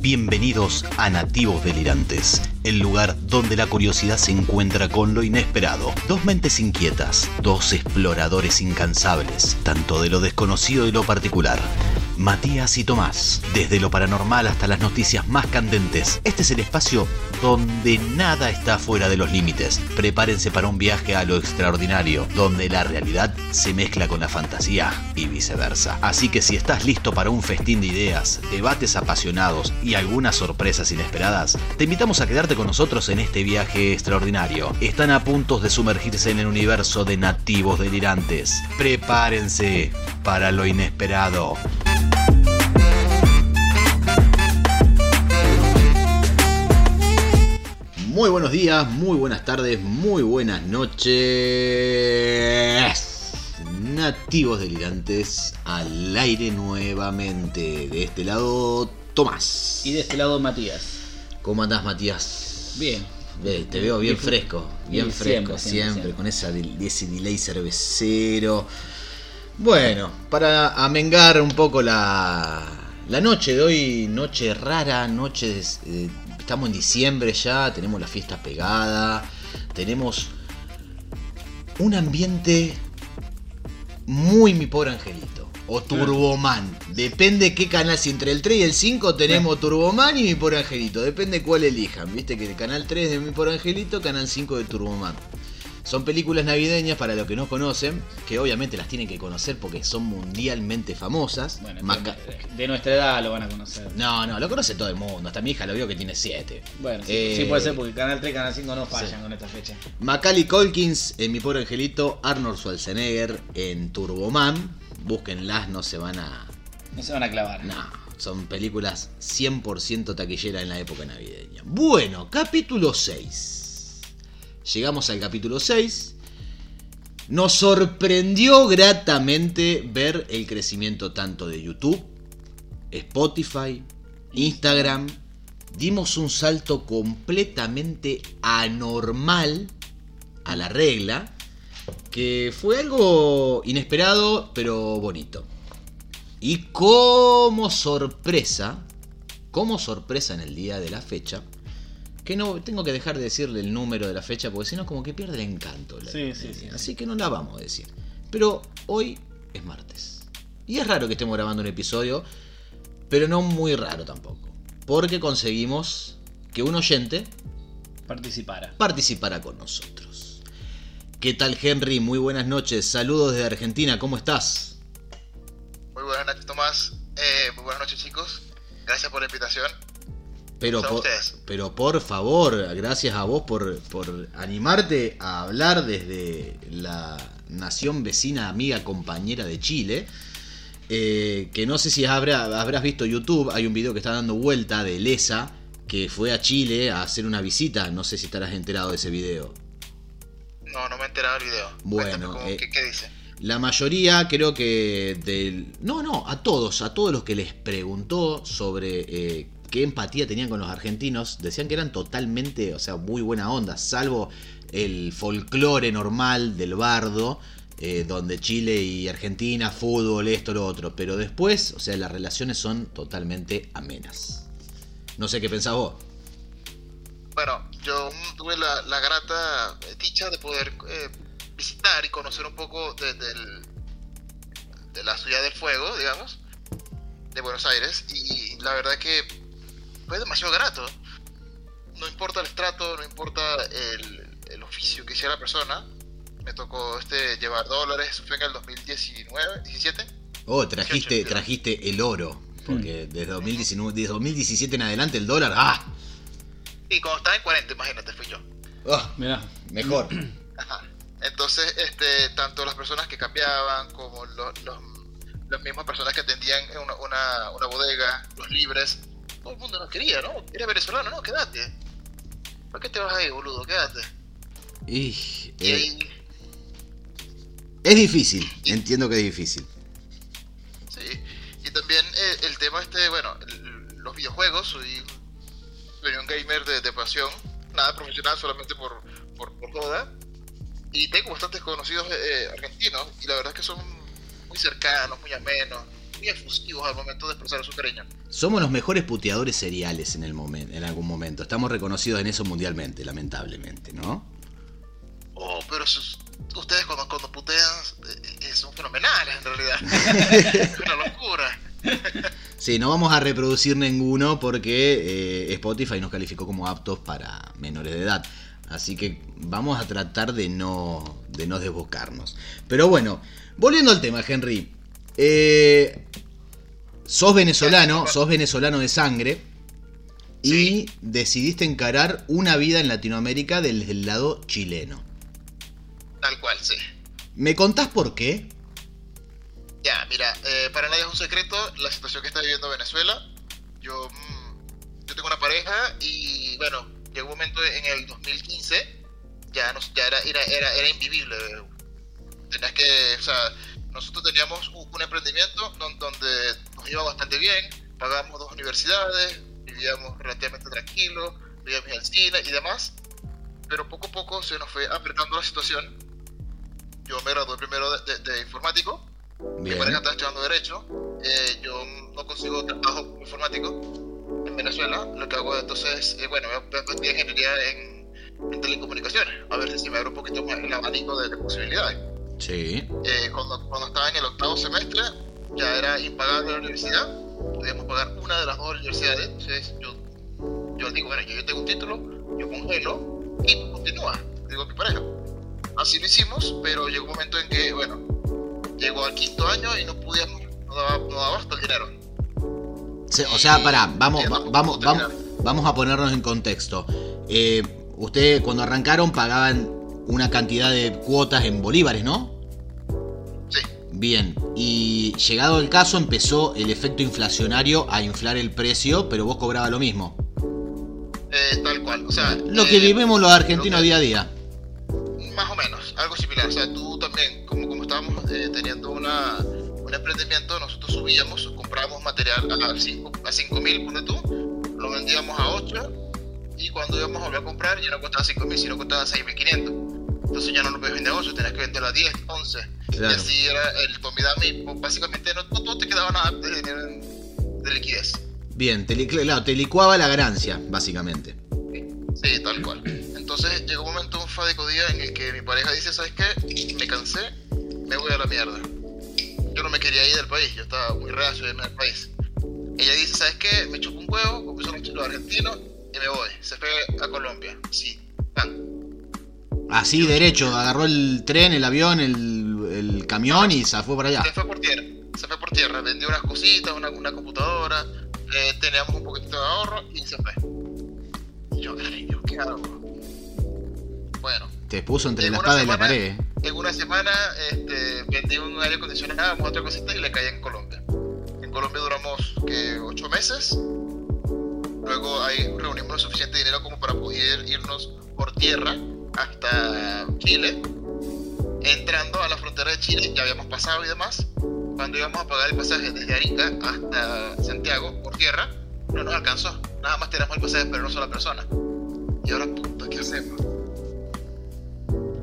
Bienvenidos a Nativos Delirantes, el lugar donde la curiosidad se encuentra con lo inesperado. Dos mentes inquietas, dos exploradores incansables, tanto de lo desconocido y lo particular. Matías y Tomás, desde lo paranormal hasta las noticias más candentes. Este es el espacio donde nada está fuera de los límites. Prepárense para un viaje a lo extraordinario, donde la realidad se mezcla con la fantasía y viceversa. Así que si estás listo para un festín de ideas, debates apasionados y algunas sorpresas inesperadas, te invitamos a quedarte con nosotros en este viaje extraordinario. Están a punto de sumergirse en el universo de nativos delirantes. Prepárense para lo inesperado. Muy buenos días, muy buenas tardes, muy buenas noches. Nativos delirantes al aire nuevamente. De este lado, Tomás. Y de este lado, Matías. ¿Cómo andás, Matías? Bien. Te veo bien fresco, bien fresco, siempre, siempre, siempre, con esa, ese delay cervecero. Bueno, para amengar un poco la, la noche de hoy, noche rara, noche de- eh, estamos en diciembre ya, tenemos la fiesta pegada, tenemos un ambiente muy mi pobre angelito. O Turboman. Depende qué canal. Si entre el 3 y el 5 tenemos Turboman y mi pobre angelito. Depende cuál elijan. Viste que el canal 3 de mi pobre angelito, canal 5 de Turboman. Son películas navideñas para los que no conocen, que obviamente las tienen que conocer porque son mundialmente famosas. Bueno, de, de nuestra edad lo van a conocer. No, no, lo conoce todo el mundo. Hasta mi hija lo vio que tiene 7. Bueno, sí, Eh, sí puede ser porque Canal 3 y Canal 5 no fallan sí. con esta fecha. Macaulay Colkins en Mi Pobre Angelito, Arnold Schwarzenegger en Turboman. Búsquenlas, no se van a... No se van a clavar. No, son películas 100% taquilleras en la época navideña. Bueno, capítulo 6. Llegamos al capítulo 6. Nos sorprendió gratamente ver el crecimiento tanto de YouTube, Spotify, Instagram. Dimos un salto completamente anormal a la regla, que fue algo inesperado pero bonito. Y como sorpresa, como sorpresa en el día de la fecha, que no tengo que dejar de decirle el número de la fecha porque si no como que pierde el encanto. la- Sí, sí, sí. Así que no la vamos a decir. Pero hoy es martes. Y es raro que estemos grabando un episodio, pero no muy raro tampoco. Porque conseguimos que un oyente Participara. participara con nosotros. ¿Qué tal Henry? Muy buenas noches. Saludos desde Argentina. ¿Cómo estás? Muy buenas noches, Tomás. Eh, muy buenas noches, chicos. Gracias por la invitación. Pero por, pero por favor, gracias a vos por, por animarte a hablar desde la nación vecina, amiga, compañera de Chile. Eh, que no sé si habrá- habrás visto YouTube, hay un video que está dando vuelta de Lesa, que fue a Chile a hacer una visita. No sé si estarás enterado de ese video. No, no me he enterado del video. Bueno, cómo- eh, ¿qué, qué dice? La mayoría creo que del... No, no, a todos, a todos los que les preguntó sobre eh, qué empatía tenían con los argentinos, decían que eran totalmente, o sea, muy buena onda, salvo el folclore normal del bardo, eh, donde Chile y Argentina, fútbol, esto, lo otro, pero después, o sea, las relaciones son totalmente amenas. No sé qué pensás vos. Bueno, yo tuve la, grata dicha de poder eh, visitar y conocer un poco de, de la ciudad del fuego, digamos, de Buenos Aires. Y la verdad que fue demasiado grato. No importa el estrato, no importa el, el oficio que hiciera la persona. Me tocó este llevar dólares, eso fue en el 2019, 17. Oh, trajiste, trajiste el oro, porque desde, 2019, desde 2017 en adelante el dólar, ¡ah! Y cuando estaba en 40, imagínate, fui yo. Ah, Mirá. mejor. Ajá. Entonces, este, tanto las personas que cambiaban como los, los, las mismas personas que atendían en una, una, una bodega, los libres, todo el mundo nos quería, ¿no? Eres venezolano, no, quédate. ¿Por qué te vas ahí, boludo? Quédate. Y, Y eh, ahí, es difícil, entiendo que es difícil. sí. Y también eh, el tema este, bueno, el- los videojuegos, soy, soy un gamer de, de pasión, nada profesional, solamente por, por, por joda. Y tengo bastantes conocidos eh, argentinos y la verdad es que son muy cercanos, muy amenos, muy efusivos al momento de expresar su cariño. Somos los mejores puteadores seriales en, el momento, en algún momento. Estamos reconocidos en eso mundialmente, lamentablemente, ¿no? Oh, pero ustedes cuando, cuando putean eh, son fenomenales en realidad. es una locura. Sí, no vamos a reproducir ninguno porque eh, Spotify nos calificó como aptos para menores de edad. Así que vamos a tratar de no, de no desbocarnos. Pero bueno, volviendo al tema, Henry. Eh, sos venezolano, sos venezolano de sangre. Y Sí. decidiste encarar una vida en Latinoamérica desde el lado chileno. Tal cual, sí. ¿Me contás por qué? Ya, mira, eh, para nadie es un secreto la situación que está viviendo Venezuela. Yo, mm, yo tengo una pareja y bueno, llegó un momento en el 2015, ya, nos, ya era, era, era, era invivible. Tenías que, o sea, nosotros teníamos un, emprendimiento don- donde nos iba bastante bien, pagábamos dos universidades, vivíamos relativamente tranquilos, vivíamos al cine y demás, pero poco a poco se nos fue apretando la situación. Yo me gradué primero de- de- de informático mi pareja está estudiando Derecho. eh, yo no consigo trabajo informático en Venezuela. Lo que hago entonces, eh, bueno, voy a voy a estudiar ingeniería en, en telecomunicaciones. A ver si me abre un poquito más el abanico de, de posibilidades. Sí. Eh, cuando, cuando estaba en el octavo semestre, ya era impagable la universidad. Podíamos pagar una de las dos universidades. Entonces yo, yo digo, bueno, yo, yo tengo un título, yo congelo y tú continúa. Digo a mi pareja. Así lo hicimos, pero llegó un momento en que, bueno, llegó al quinto año y no pudimos, no daba, no daba hasta el dinero. Se- O sea, pará, vamos, Sí, va- vamos, vamos, vamos a ponernos en contexto. Eh, Ustedes cuando arrancaron pagaban una cantidad de cuotas en bolívares, ¿no? Sí, Bien, y llegado el caso empezó el efecto inflacionario a inflar el precio, pero vos cobrabas lo mismo. eh, tal cual. O sea, Lo que eh, vivimos los argentinos que- día a día. Más o menos, algo similar. O sea, tú también, como, como estábamos eh, teniendo una, un emprendimiento, nosotros subíamos, comprábamos material a 5 a cinco mil, tú, lo vendíamos a 8 y cuando íbamos a volver a comprar ya no costaba 5 mil, sino costaba 6.500. Entonces ya no lo vender a 8, tenías que venderlo a 10, 11. Claro. Y así era el tomidami. pues, Básicamente no, no, no te quedaba nada de, de- de liquidez. Bien, te, li- claro, te licuaba la ganancia, básicamente. Sí, tal cual. Entonces llegó un momento, un fádico día en el que mi pareja dice, ¿sabes qué? Me cansé, me voy a la mierda. Yo no me quería ir del país, yo estaba muy reacio de irme del país. Ella dice, ¿sabes qué? Me chupo un huevo, como son los argentinos, y me voy. Se fue a Colombia. Sí. Tan. Así derecho, agarró el tren, el avión, el, el camión y se fue para allá. Se fue por tierra. Se fue por tierra. Vendió unas cositas, una, una computadora, eh, teníamos un poquitito de ahorro y se fue. Y yo, ay, Dios, ¿qué hago? Bueno, Te puso entre En la espada y la pared. En una semana este, vendí un aire acondicionado, otra cosita y le caí en Colombia. En Colombia duramos que ocho meses. Luego ahí reunimos lo suficiente dinero como para poder irnos por tierra hasta Chile. Entrando a la frontera de Chile, ya habíamos pasado y demás. Cuando íbamos a pagar el pasaje desde Arica hasta Santiago por tierra, no nos alcanzó. Nada más tenemos el pasaje, pero no sola persona. Y ahora, puta, ¿qué hacemos?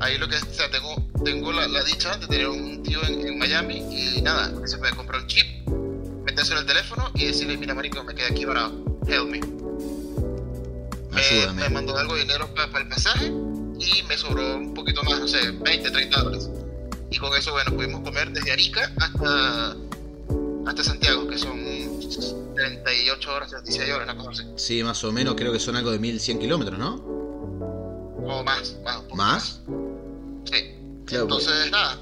ahí lo que o sea, tengo, tengo la, la dicha de tener un tío en, en Miami y nada, se puede comprar un chip, meterse en el teléfono y decirle, mira marico, me quedé aquí parado, help me. Me, Ayúdame. me mandó algo de dinero para el pasaje y me sobró un poquito más, no sé, 20, 30 dólares. Y con eso, bueno, pudimos comer desde Arica hasta, hasta Santiago, que son 38 horas, 36 horas, una cosa así. Sí, más o menos, creo que son algo de 1100 kilómetros, ¿no? O más, más, un poco ¿Más? Sí. Claro. Entonces, nada,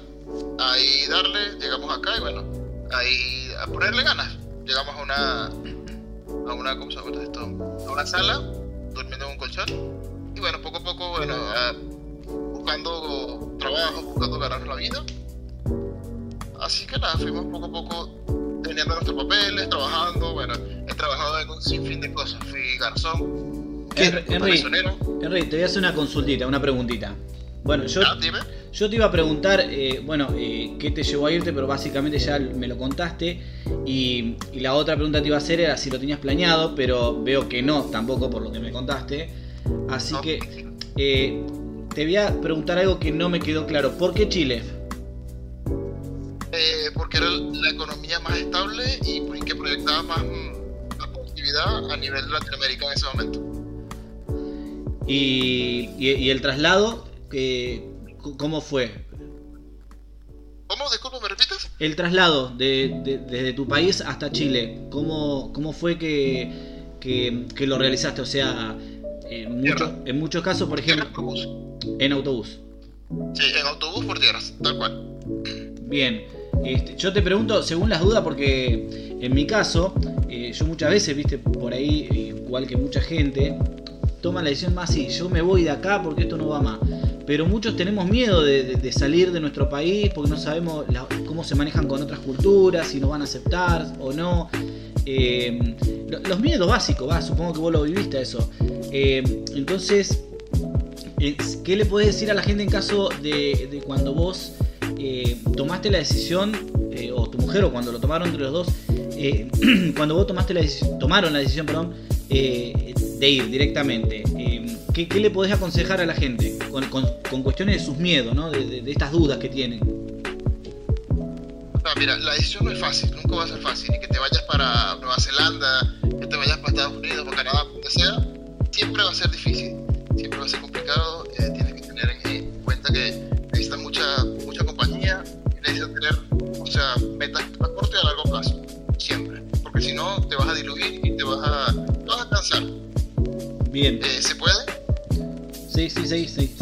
ahí darle, llegamos acá y bueno, ahí a ponerle ganas. Llegamos a una, a una, ¿cómo se llama esto? A una sala, durmiendo en un colchón. Bueno, poco a poco, bueno, ah, buscando trabajo, buscando ganarnos la vida. Así que nada, fuimos poco a poco teniendo nuestros papeles, trabajando. Bueno, he trabajado en un sinfín de cosas. Fui garzón, ¿Qué? Henry, Henry, te voy a hacer una consultita, una preguntita. Bueno, yo, Ah, dime. yo te iba a preguntar, eh, bueno, eh, qué te llevó a irte, pero básicamente ya me lo contaste. Y, y la otra pregunta que te iba a hacer era si lo tenías planeado, pero veo que no, tampoco por lo que me contaste. Así que, eh, te voy a preguntar algo que no me quedó claro. ¿Por qué Chile? Eh, porque era la economía más estable y que proyectaba más mm, la productividad a nivel de Latinoamérica en ese momento. ¿Y, y, el traslado? ¿Cómo fue? ¿Cómo? Disculpa, ¿me repites? El traslado de, desde tu país hasta Chile. ¿Cómo, cómo fue que, que, lo realizaste? O sea, en, en muchos casos, por ejemplo... En autobús. Sí, en autobús por tierra, tal cual. Bien. Este, yo te pregunto, según las dudas, porque en mi caso, eh, yo muchas veces, viste, por ahí, igual que mucha gente, toma la decisión más, sí, yo me voy de acá porque esto no va más. Pero muchos tenemos miedo de, salir de nuestro país porque no sabemos cómo se manejan con otras culturas, si nos van a aceptar o no. Eh, los miedos básicos, supongo que vos lo viviste eso. Eh, entonces, ¿qué le podés decir a la gente en caso de, cuando vos eh, tomaste la decisión, o tu mujer, o cuando lo tomaron entre los dos, cuando vos tomaste la tomaron la decisión, perdón, de ir directamente, ¿qué, le podés aconsejar a la gente con, cuestiones de sus miedos, ¿no? de, estas dudas que tienen? mira, la decisión no es fácil, nunca va a ser fácil. Y que te vayas para Nueva Zelanda, te vayas para Estados Unidos, para Canadá, donde sea, siempre va a ser difícil, siempre va a ser complicado. Eh, tienes que tener en cuenta que necesitas mucha, mucha compañía y necesitas tener, o sea, metas a corto y a largo plazo, siempre. Porque si no, te vas a diluir y te vas a, te vas a cansar. Bien. Eh, ¿Se puede? Sí, sí, sí, sí.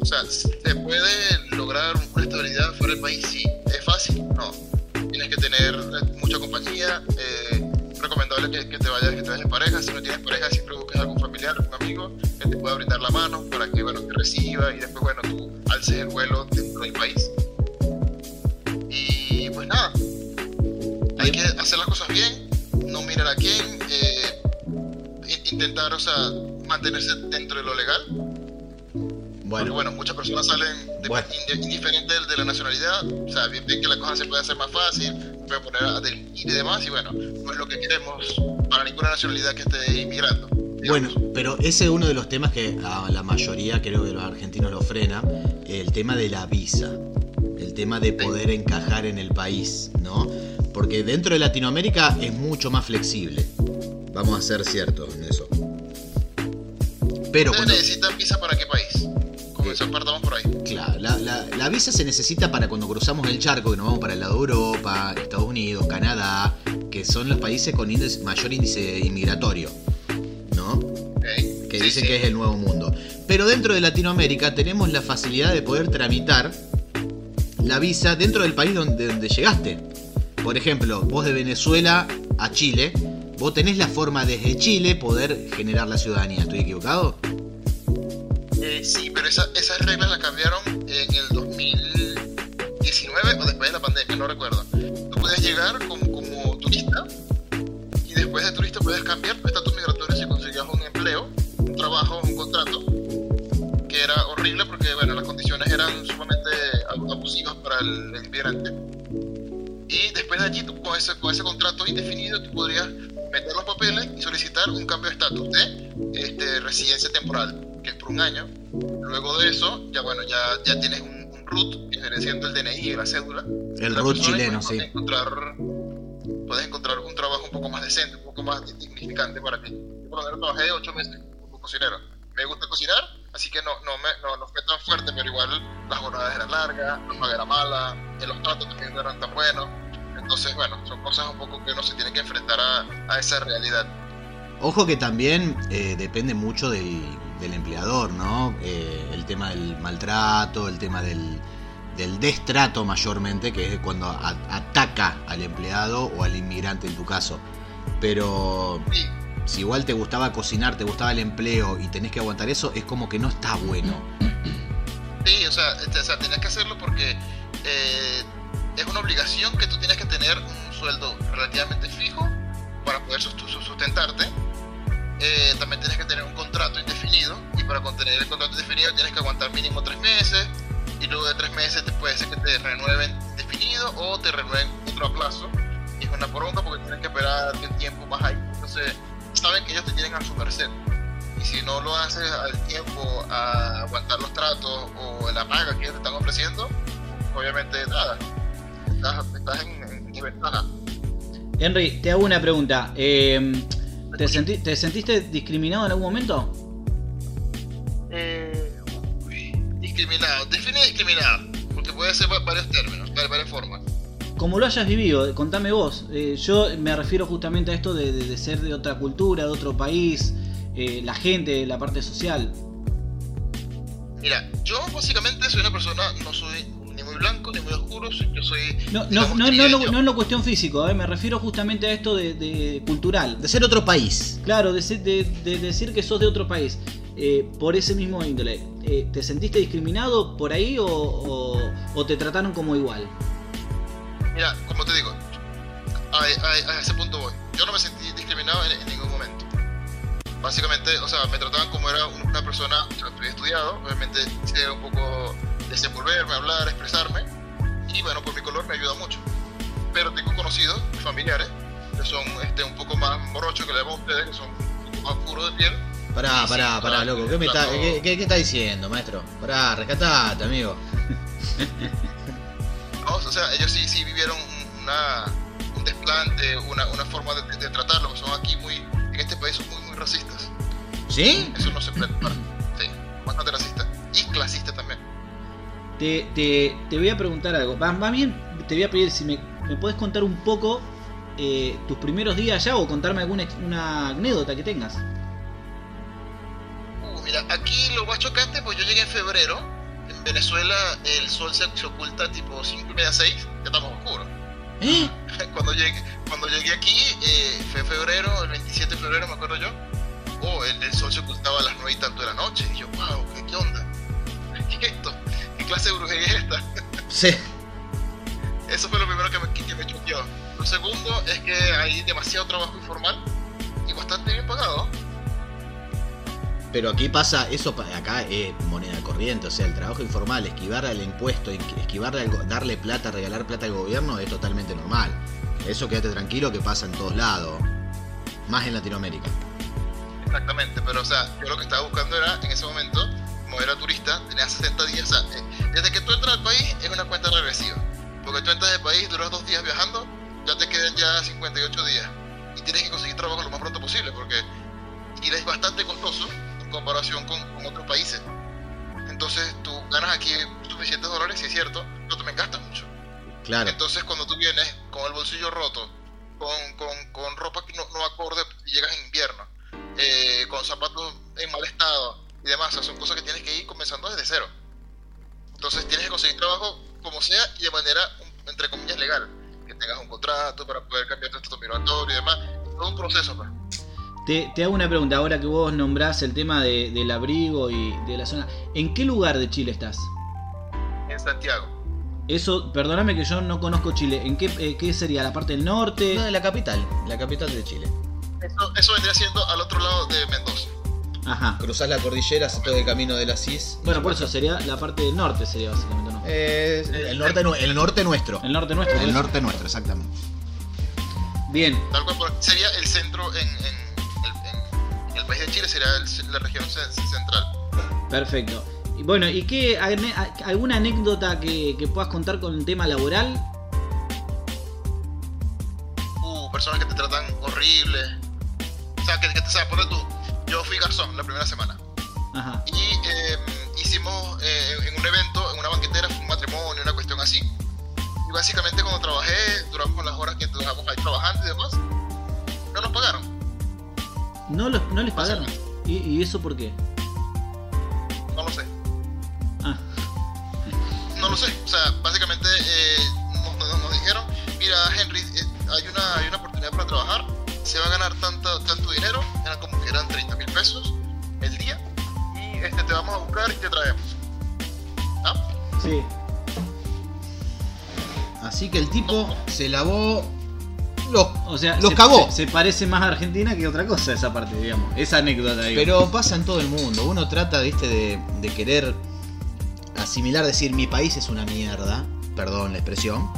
O sea, ¿se puede lograr una estabilidad fuera del país? Sí. ¿Es fácil? No. Tienes que tener mucha compañía. Que, que, te vayas, que te vayas en pareja. Si no tienes pareja, siempre busques algún familiar, algún amigo que te pueda brindar la mano para que, bueno, te reciba y después, bueno, tú alces el vuelo dentro del país. Y pues nada, hay que hacer las cosas bien, no mirar a quién, eh, intentar, o sea, mantenerse dentro de lo legal. Bueno, bueno muchas personas salen de, indiferentes de la nacionalidad. O sea, bien, que la cosa se puede hacer más fácil, puede poner a delinquir y demás. Y bueno, no es lo que queremos para ninguna nacionalidad que esté inmigrando. Bueno, pero ese es uno de los temas que a la mayoría creo que los argentinos lo frena, el tema de la visa, el tema de poder encajar en el país, ¿no? Porque dentro de Latinoamérica es mucho más flexible. Vamos a ser ciertos en eso. Pero cuando... necesitan visa para qué país? Comenzó, partamos por ahí. Claro, la, la, visa se necesita para cuando cruzamos el charco, que nos vamos para el lado de Europa, Estados Unidos, Canadá, que son los países con mayor índice inmigratorio, ¿no? Que dicen que es el nuevo mundo. Pero dentro de Latinoamérica tenemos la facilidad de poder tramitar la visa dentro del país donde, donde llegaste. Por ejemplo, vos de Venezuela a Chile, vos tenés la forma desde Chile poder generar la ciudadanía. ¿Estoy equivocado? Eh, sí, pero esas reglas las cambiaron en el 2019 o después de la pandemia, no recuerdo. Tú puedes llegar como, como turista y después de turista puedes cambiar tu estatus migratorio si conseguías un empleo, un trabajo, un contrato, que era horrible porque bueno, las condiciones eran sumamente abusivas para el, el. Y después de allí, tú, con, ese, con ese contrato indefinido, tú podrías meter los papeles y solicitar un cambio de estatus de este, residencia temporal, que es por un año. Luego de eso, ya bueno, ya, ya tienes un, un RUT, que viene siendo el DNI y la cédula. El RUT chileno, sí. Encontrar, puedes encontrar un trabajo un poco más decente, un poco más dignificante para ti. Yo por lo menos trabajé 8 meses como cocinero. Me gusta cocinar, así que no, no, me, no, no fue tan fuerte, pero igual las jornadas eran largas, la paga era mala, los tratos también no eran tan buenos entonces, bueno, son cosas un poco que uno se tiene que enfrentar a, esa realidad. Ojo que también eh, depende mucho del, empleador, ¿no? Eh, el tema del maltrato, el tema del, destrato mayormente, que es cuando ataca al empleado o al inmigrante en tu caso. Pero si igual te gustaba cocinar, te gustaba el empleo y tenés que aguantar eso, es como que no está bueno. Sí, o sea, este, o tenés que hacerlo porque eh, es una obligación que tú tienes que tener un sueldo relativamente fijo para poder sustentarte. Eh, también tienes que tener un contrato indefinido y para contener el contrato indefinido tienes que aguantar mínimo tres meses y luego de tres meses te puede ser que te renueven definido o te renueven otro plazo y es una poronga porque tienen que esperar el tiempo más ahí entonces saben que ellos te tienen a su merced y si no lo haces al tiempo a aguantar los tratos o la paga que ellos te están ofreciendo, obviamente nada, estás, estás en, en desventaja. Henry, te hago una pregunta. Eh, ¿te, senti- ¿Te sentiste discriminado en algún momento? Eh, discriminado, define discriminado, porque puede ser va- varios términos, va- varias formas. Como lo hayas vivido, contame vos. Eh, yo me refiero justamente a esto de, de- de ser de otra cultura, de otro país, eh, la gente, la parte social. Mira, yo básicamente soy una persona, no soy muy blanco ni muy oscuro, soy- yo soy... No, no, no, no, trigueño. no, no en lo cuestión físico, eh, me refiero justamente a esto de, de cultural. De ser otro país. Claro, de, ser- de- de decir que sos de otro país. Eh, por ese mismo índole. Eh, ¿Te sentiste discriminado por ahí o, o- o te trataron como igual? Mira, como te digo, a, a- a ese punto voy. Yo no me sentí discriminado en, en ningún momento. Básicamente, o sea, me trataban como era un- una persona, o sea, estudié estudiado, obviamente sé un poco desenvolverme, hablar, expresarme, y bueno, por mi color me ayuda mucho. Pero tengo conocidos, familiares, que son este, un poco más morochos que le llaman ustedes, que son un poco más puros de piel. Pará, pará, pará, loco. ¿Qué, me está, qué, qué- qué está diciendo, maestro? Pará, rescatate, amigo. ¿no? O sea, ellos sí, sí vivieron un- una, un desplante, una, una forma de, de tratarlo, que son aquí muy, en este país son muy, muy racistas. ¿Sí? Eso no se puede. Sí, bastante racista. Y clasista también. Te, te- te voy a preguntar algo. Va, va bien, te voy a pedir si me, me puedes contar un poco eh, tus primeros días allá o contarme alguna una anécdota que tengas. Uh, mira, aquí lo más chocante, pues yo llegué en febrero. En Venezuela el sol se, se oculta tipo 5 y media, 6, ya estamos oscuros. ¿Eh? Cuando llegué, cuando llegué aquí, eh, fue febrero, el 27 de febrero me acuerdo yo. Oh, el, el sol se ocultaba a las 9 y tanto de la noche. Y yo, wow, ¿qué, qué onda? ¿Qué es esto? ¿Qué clase de brujería es esta? Sí. Eso fue lo primero que me, que me choqueó. Lo segundo es que hay demasiado trabajo informal y bastante bien pagado. Pero aquí pasa, eso acá es moneda corriente, o sea, el trabajo informal, esquivarle al impuesto, esqui- esquivarle al go- darle plata, regalar plata al gobierno es totalmente normal. Eso quédate tranquilo que pasa en todos lados. Más en Latinoamérica. Exactamente, pero o sea, yo lo que estaba buscando era, en ese momento, como era turista, tenía 60 días, o sea, país, duras dos días viajando, ya te quedan ya 58 días. Y tienes que conseguir trabajo lo más pronto posible, porque Chile es bastante costoso en comparación con, con otros países. Entonces tú ganas aquí suficientes dólares, si es cierto, pero también gastas mucho. Claro. Entonces cuando tú vienes con el bolsillo roto, con, con, con ropa que no, no acorde y llegas en invierno, eh, con zapatos en mal estado y demás, o sea, son cosas que tienes que ir comenzando desde cero. Entonces tienes que conseguir trabajo como sea y de manera, entre comillas, legal. Que tengas un contrato para poder cambiar tu estatus migratorio y demás. Todo un proceso, pues. Te, te hago una pregunta, ahora que vos nombrás el tema de- del abrigo y de la zona. ¿En qué lugar de Chile estás? En Santiago. Eso, perdóname que yo no conozco Chile. ¿En qué, eh, qué sería? ¿La parte del norte? No, de la capital, la capital de Chile. Eso, eso vendría siendo al otro lado de Mendoza. Ajá. Cruzás la cordillera, haces todo el camino de la CIS. Bueno, por eso sería la parte del norte, sería básicamente, ¿no? Eh, el, norte, el norte nuestro. El norte nuestro. El ¿no? norte nuestro, exactamente. Bien. Tal cual, por- sería el centro en, en el, en- en el país de Chile, sería el- la región ce- central. Perfecto. Y bueno, ¿y qué alguna anécdota que, que puedas contar con el tema laboral? Uh, personas que te tratan horrible. O sea, que, que te o sea, ponle tú. Yo fui garzón la primera semana. Ajá. Y eh, hicimos eh, en un evento, en una banquetera, fue un matrimonio, una cuestión así. Y básicamente cuando trabajé, duramos las horas que duramos ahí trabajando y demás, no nos pagaron. ¿No, los, no les pagaron? ¿Y, y eso por qué? No lo sé. Ah, No lo sé. O sea, básicamente eh, nos, nos- nos dijeron, mira Henry, eh, hay, una, hay una oportunidad para trabajar, se va a ganar tanto, tanto dinero, eran como que eran 30 mil pesos el día, y este, te vamos a buscar y te traemos. ¿Ah? sí. Así que el tipo se lavó los. O sea, Los se, cagó. Se, se parece más a Argentina que otra cosa esa parte, digamos. Esa anécdota, digo. Pero pasa en todo el mundo. Uno trata, viste, de, de querer asimilar, decir mi país es una mierda. Perdón la expresión.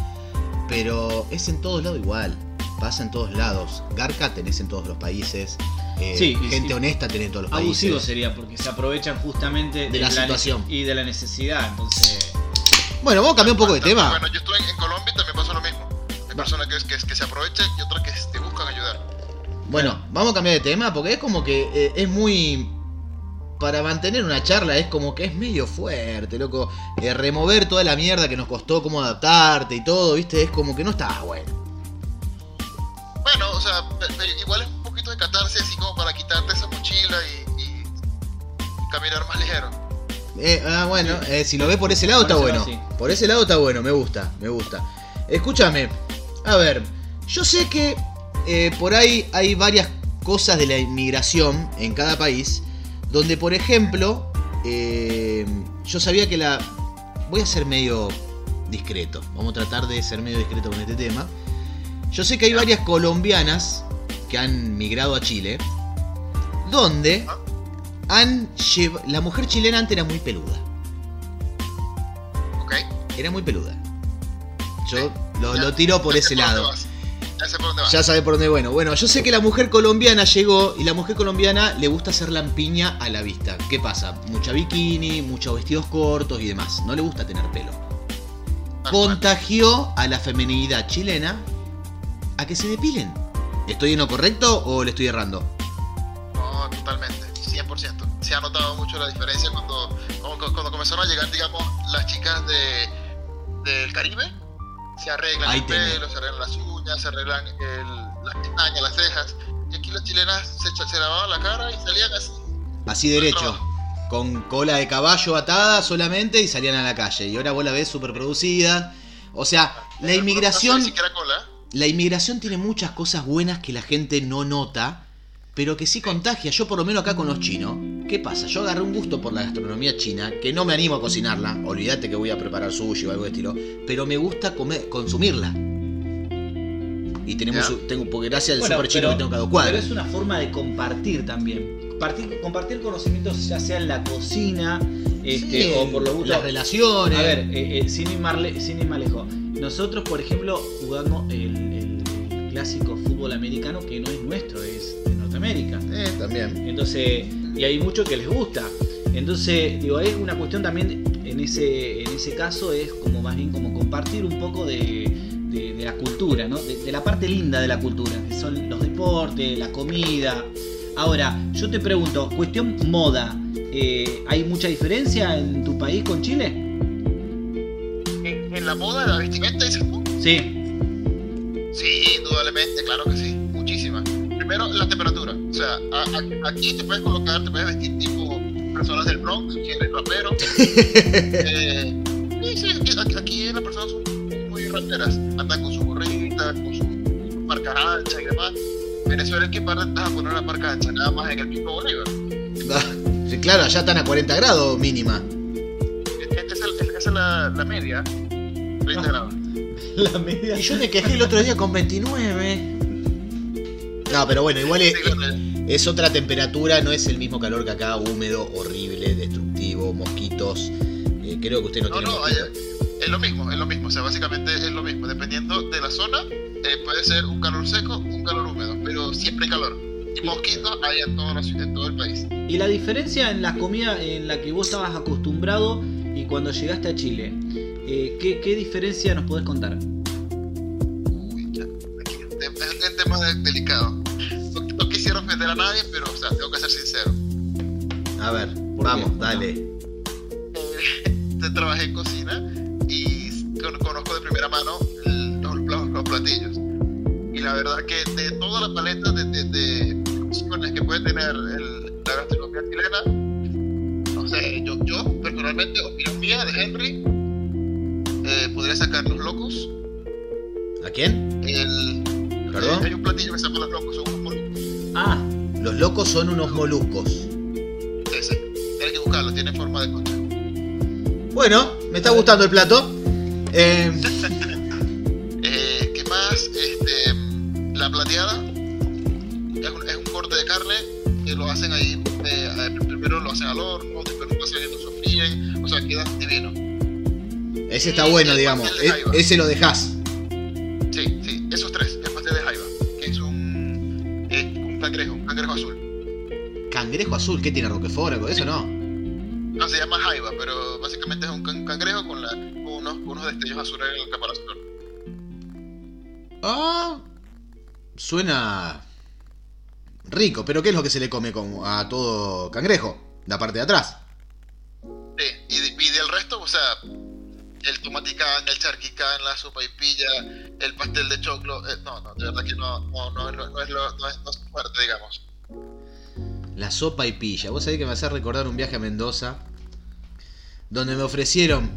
Pero es en todos lados igual. Pasa en todos lados. Garca tenés en todos los países. Eh, Sí, gente sí. honesta tiene en todos los Abusivo países. sería porque se aprovechan justamente De la situación. y de la necesidad. Entonces, Bueno, vamos a cambiar un poco de tema. Bueno, yo estuve en, en Colombia y también pasa lo mismo. Hay personas que, que, que se aprovechan y otras que te buscan ayudar. Bueno, vamos a cambiar de tema porque es como que eh, es muy. Para mantener una charla es como que es medio fuerte, loco. Eh, remover toda la mierda que nos costó, cómo adaptarte y todo, ¿viste? Es como que no está bueno. Bueno, o sea, igual es un poquito de catarse así como para quitarte esa mochila y, caminar más ligero. Eh, ah, bueno, eh, si lo ves por ese lado está Por bueno. lado, sí. Por ese lado está bueno, me gusta, me gusta. Escúchame, a ver, yo sé que eh, por ahí hay varias cosas de la inmigración en cada país, donde por ejemplo, eh, yo sabía que la... Voy a ser medio discreto, vamos a tratar de ser medio discreto con este tema. Yo sé que hay varias colombianas que han migrado a Chile, donde han lleva- la mujer chilena antes era muy peluda. ¿Ok? Era muy peluda. Yo lo, lo tiro por ese lado. Ya sé por dónde vas. Ya sabe por dónde bueno. Bueno, yo sé que la mujer colombiana llegó y la mujer colombiana le gusta hacer lampiña a la vista. ¿Qué pasa? Mucha bikini, muchos vestidos cortos y demás. No le gusta tener pelo. Contagió a la feminidad chilena a que se depilen. ¿Estoy en lo correcto o le estoy errando? No, totalmente, 100%. Se ha notado mucho la diferencia cuando, cuando, comenzaron a llegar, digamos, las chicas de, del Caribe. Se arreglan Ahí el pelo, se arreglan las uñas, se arreglan el- las pestañas, las cejas. Y aquí las chilenas se, lavaban la cara y salían así. Así derecho. Con cola de caballo atada solamente y salían a la calle. Y ahora vos la ves súper producida. O sea, la No- no inmigración... ni siquiera cola. La inmigración tiene muchas cosas buenas que la gente no nota, pero que sí contagia. Yo por lo menos acá con los chinos, ¿qué pasa? Yo agarré un gusto por la gastronomía china, que no me animo a cocinarla, olvídate que voy a preparar sushi o algo de estilo, pero me gusta comer, consumirla. Y tenemos, su- tengo, porque gracias al Bueno, super chino pero- que tengo cada pero cuadra. es una forma de compartir también. Compartir, compartir conocimientos ya sea en la cocina este, Sí, o por lo gusto. las relaciones. A ver, eh, eh, sin ir más lejos. Nosotros, por ejemplo, jugamos el, clásico fútbol americano que no es nuestro, es de Norteamérica. Eh, también. Entonces, y hay mucho que les gusta. Entonces, digo, es una cuestión también en ese, en ese caso es como más bien como compartir un poco de, de- de la cultura, ¿no? De, de la parte linda de la cultura, que son los deportes, la comida. Ahora, yo te pregunto, cuestión moda, eh, ¿hay mucha diferencia en tu país con Chile? La moda, la vestimenta, dices tú. Sí, Sí, indudablemente, claro que sí, muchísimas. Primero, la temperatura. O sea, a- a- aquí te puedes colocar, te puedes vestir tipo personas del Bronx, que eres rapero. eh, sí, sí, aquí, las personas son muy raperas. Andan con su gorrita, con sus su marcas anchas y demás. Venezuela, ¿en qué parte te vas a poner una marca ancha? Nada más en el pico Bolívar. Sí, claro, allá están a 40 grados mínima. Esta es, el- esa es la, la media, 30 grados. la media. Y yo me quejé el otro día con 29. No, pero bueno, igual es, Es otra temperatura, no es el mismo calor que acá, húmedo, horrible, destructivo, mosquitos. Eh, creo que usted no, No, tiene no, hay- es lo mismo, es lo mismo. O sea, básicamente es lo mismo. Dependiendo de la zona, eh, puede ser un calor seco, un calor húmedo, pero siempre hay calor. Y mosquitos hay en, la ciudad- en todo el país. Y la diferencia en la comida en la que vos estabas acostumbrado y cuando llegaste a Chile, eh, ¿qué, qué diferencia nos podés contar? Uy, ya, aquí es un tema- delicado. No, no quisiera ofender a nadie, pero o sea, tengo que ser sincero. A ver, ¿Por vamos, qué? dale. Eh, te trabajé en cocina y con- conozco de primera mano los, los- los platillos. Y la verdad que de toda la paleta de, de, de opciones que puede tener el- la gastronomía chilena, no sé, yo, yo personalmente, opinión mía de Henry, eh, podría sacar los locos. ¿A quién? El, ¿Perdón? hay un platillo que se llama los locos, son unos moluscos. Ah, Los locos son unos moluscos. Ese. Tienes que buscarlo, tiene forma de concha. Bueno, me está gustando el plato. Eh, Eh, ¿Qué más? Este, la plateada es un, es un corte de carne que lo hacen ahí. eh, primero lo hacen al horno, después lo hacen y lo sofríen. O sea, queda divino. Ese está bueno, digamos. E- ese lo dejás. Sí, sí, esos tres. El pastel de jaiba, que es un, eh, un cangrejo, un cangrejo azul. cangrejo azul. ¿Qué tiene Roquefort? ¿Algo de eso no? No, se llama jaiba, pero básicamente es un can- cangrejo con, la, con unos, unos destellos azules en el caparazón. Ah, suena rico, pero ¿qué es lo que se le come con- a todo cangrejo? La parte de atrás. Sí, y, y del resto, o sea, el tomaticán, el charquicán, la sopa y pilla, el pastel de choclo, eh, no, no, de verdad que no, no, no, no, no es, lo, no, es, no es fuerte, digamos. La sopa y pilla. Vos sabés que me hace recordar un viaje a Mendoza. Donde me ofrecieron.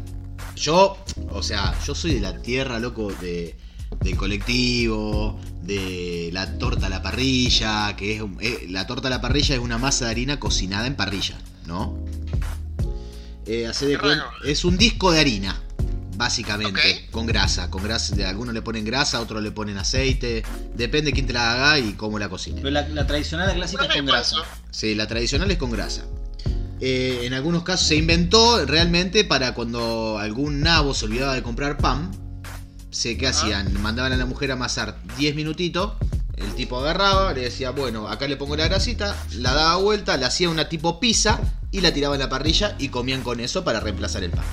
Yo, o sea, yo soy de la tierra, loco, de, del colectivo, de la torta a la parrilla, que es eh, la torta a la parrilla es una masa de harina cocinada en parrilla, ¿no? Eh, hacé de es un disco de harina, básicamente, con grasa, con grasa, de algunos le ponen grasa, otros le ponen aceite, depende quién te la haga y cómo la cocine. Pero la, la tradicional, la clásica es con grasa. Sí, la tradicional es con grasa. Eh, en algunos casos se inventó realmente para cuando algún nabo se olvidaba de comprar pan. Sé que hacían, mandaban a la mujer a amasar 10 minutitos. El tipo agarraba, le decía, bueno, acá le pongo la grasita, la daba vuelta, le hacía una tipo pizza y la tiraba en la parrilla y comían con eso para reemplazar el pan.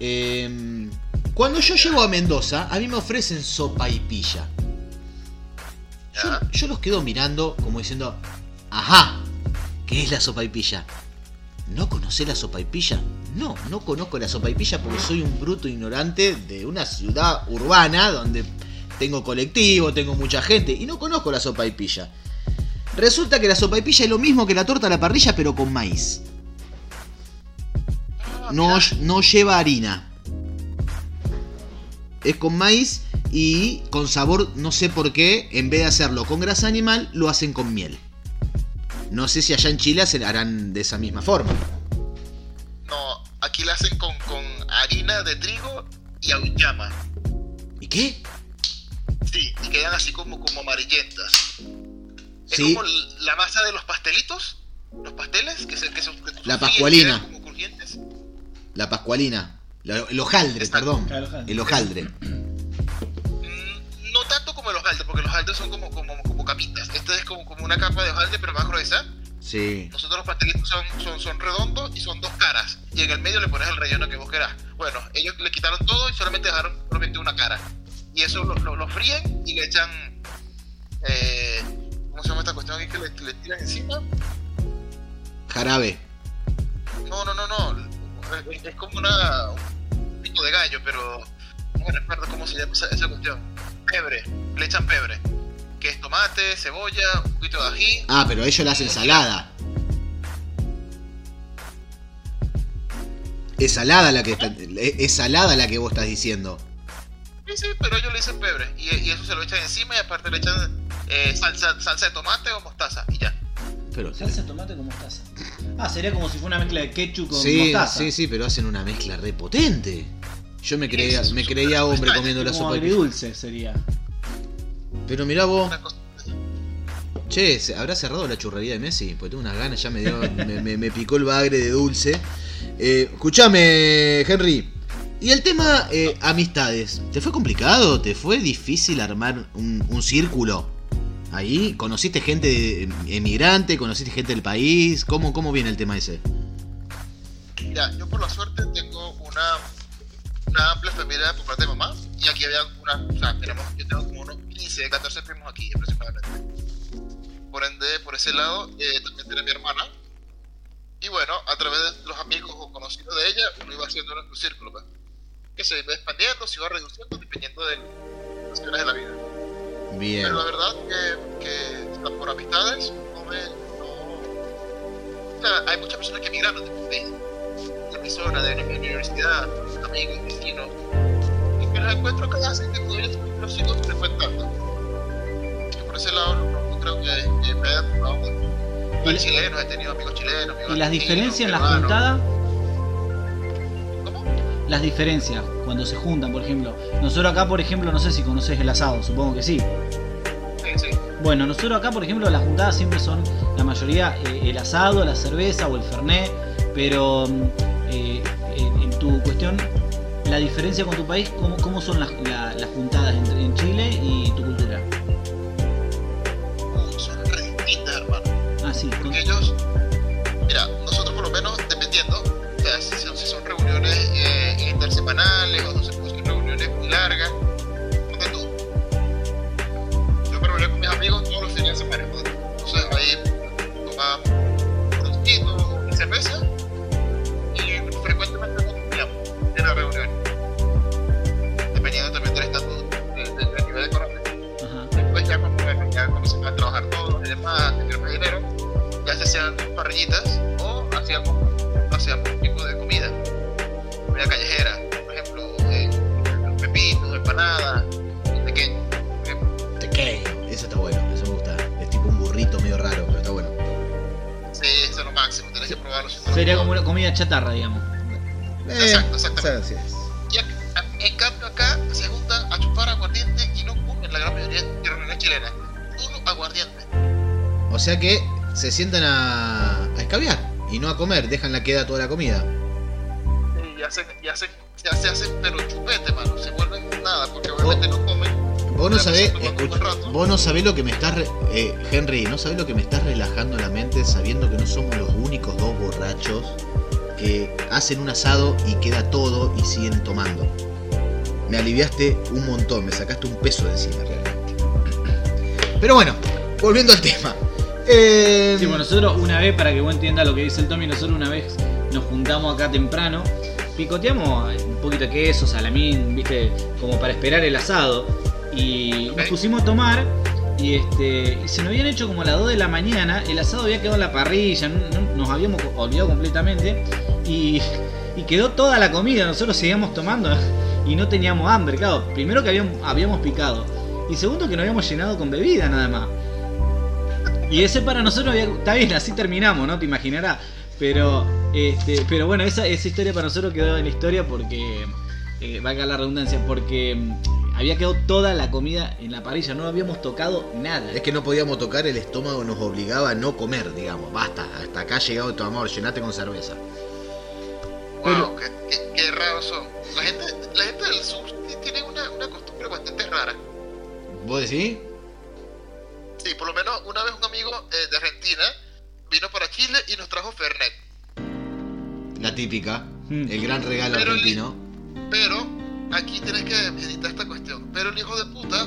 Eh, cuando yo llego a Mendoza, a mí me ofrecen sopa y pilla. Yo, Ya. yo los quedo mirando como diciendo, ajá, ¿qué es la sopa y pilla? ¿No conocés la sopa y pilla? No, no conozco la sopa y pilla porque soy un bruto ignorante de una ciudad urbana donde tengo colectivo, tengo mucha gente y no conozco la sopa y pilla. Resulta que la sopa y pilla es lo mismo que la torta a la parrilla pero con maíz. No, no lleva harina. Es con maíz y con sabor, no sé por qué, en vez de hacerlo con grasa animal, lo hacen con miel. No sé si allá en Chile se harán de esa misma forma. No, aquí la hacen con, con harina de trigo y auyama. ¿Y qué? Sí, y quedan así como, como amarillentas. Es Sí. como la masa de los pastelitos, los pasteles, que se, que se, que La pascualina. como crujientes. La pascualina. La- el hojaldre, Exacto. perdón. El hojaldre. El hojaldre. Mm, No tanto como los hojaldres, porque los hojaldres son como, como, como capitas. Este es como, como una capa de hojaldre, pero más gruesa. Sí. Nosotros los pastelitos son, son, son redondos y son dos caras. Y en el medio le pones el relleno que vos querás. Bueno, ellos le quitaron todo y solamente dejaron solamente una cara. Y eso lo, lo, lo fríen y le echan. Eh, ¿Cómo se llama esta cuestión aquí que le, le tiran encima? Jarabe. No, no, no, no. Es, es como una, un pico de gallo, pero no me recuerdo cómo se llama esa, esa cuestión. Pebre. Le echan pebre. Que es tomate, cebolla, un poquito de ají. Ah, pero ellos la hacen salada. Es salada la que está- es salada la que vos estás diciendo. Sí, sí, pero ellos le dicen pebre. Y, y eso se lo echan encima y aparte le echan eh, salsa, salsa de tomate o mostaza. Y ya. Pero Salsa de tomate con mostaza. Ah, sería como si fuera una mezcla de ketchup con Sí, mostaza. sí, sí, pero hacen una mezcla re potente. Yo me creía, me creía hombre comiendo la Como sopa de pilla. agridulce sería. Pero mirá vos, che, ¿se- ¿habrá cerrado la churrería de Messi? Porque tengo unas ganas, ya me dio, me, me- me picó el bagre de dulce. Eh, escuchame, Henry. Y el tema eh, amistades, ¿te fue complicado? ¿Te fue difícil armar un, un círculo? Ahí, ¿conociste gente emigrante? ¿Conociste gente del país? ¿Cómo, cómo viene el tema ese? Ya, yo por la suerte tengo una, una amplia familia por parte de mamá. Y aquí había una. O sea, tenemos, yo tengo como unos 15, 14 primos aquí aproximadamente. Por ende, por ese lado, eh, también tiene mi hermana. Y bueno, a través de los amigos o conocidos de ella, uno iba haciendo nuestro círculo, pues, que se iba expandiendo, se iba reduciendo dependiendo de las situaciones de la vida. Bien. Pero la verdad que, que por amistades no me. No, o sea, hay muchas personas que emigraron de mi país, mi zona, de mi universidad, amigos, vecinos, y que los encuentro cada vez que todavía los sigo frecuentando. Y por ese lado no, creo que, que me haya tocado mucho. ¿Y Hay la- chilenos, he tenido amigos chilenos. amigos ¿Y las diferencias en la peruanos. Las diferencias cuando se juntan, por ejemplo. Nosotros acá, por ejemplo, no sé si conoces el asado, supongo que sí. Sí, sí. Bueno, nosotros acá, por ejemplo, las juntadas siempre son la mayoría eh, el asado, la cerveza o el fernet, pero mm, eh, en, en tu cuestión, la diferencia con tu país, ¿cómo, cómo son las, la- las juntadas entre en Chile y tu cultura? Uh, son re distintas, hermano. Ah, sí. con- Porque ellos, mira, nosotros por lo menos, dependiendo, o sea, si son reuniones intersemanales o no sé, pues, son reuniones muy largas, ponte tú. Yo me reuní con mis amigos todos los fines de semana, entonces ahí tomábamos un frutito o una cerveza y frecuentemente nos comíamos en la reunión. Dependiendo también del estatus, de- de- del nivel económico. Ajá. Después ya cuando, ya comenzamos a trabajar todos y demás, tener más dinero, ya se hacían parrillitas o hacíamos, hacíamos un tipo de comida. Comida callejera, por ejemplo. Tequeño. Eso está bueno, eso me gusta. Es tipo un burrito medio raro, pero está bueno. Sí, eso es lo máximo, tenés que probarlo. Sería como una comida chatarra, digamos. Exacto, exactamente. así es. Y acá- en cambio acá se juntan a chupar aguardiente y no comen la gran mayoría de reuniones chilenas. Solo aguardiente. O sea que se sientan a, a escabiar y no a comer, dejan la queda toda la comida. Y hacen, y hacen, ya se hacen pero chupete, obviamente no comen. Vos no sabés, escucha, vos no sabés lo que me estás, re- eh, Henry, no sabés lo que me estás relajando la mente sabiendo que no somos los únicos dos borrachos que hacen un asado y queda todo y siguen tomando. Me aliviaste un montón, me sacaste un peso de encima realmente. Pero bueno, volviendo al tema. Eh, Sí, bueno, nosotros una vez, para que vos entiendas lo que dice el Tommy, nosotros una vez nos juntamos acá temprano, picoteamos un poquito de queso, salamín, viste, como para esperar el asado. Y nos pusimos a tomar y este se nos habían hecho como a las 2 de la mañana, el asado había quedado en la parrilla, no- no- nos habíamos olvidado completamente y, y quedó toda la comida, nosotros seguíamos tomando y no teníamos hambre, claro, primero que habíamos, habíamos picado y segundo que nos habíamos llenado con bebida nada más. Y ese para nosotros había- está bien, así terminamos, ¿no? Te imaginarás. Pero, este, pero bueno, esa, esa historia para nosotros quedó en la historia porque, eh, valga la redundancia, porque mm, había quedado toda la comida en la parrilla, no habíamos tocado nada. Es que no podíamos tocar, el estómago nos obligaba a no comer, digamos. Basta, hasta acá ha llegado tu amor, llenate con cerveza. Wow, qué, qué, qué raros son. La gente, la gente del sur tiene una, una costumbre bastante rara. ¿Vos decís? Sí, por lo menos una vez un amigo eh, de Argentina vino para Chile y nos trajo Fernet. La típica, Mm. el gran regalo Pero el- argentino. Pero aquí tienes que editar esta cuestión. Pero el hijo de puta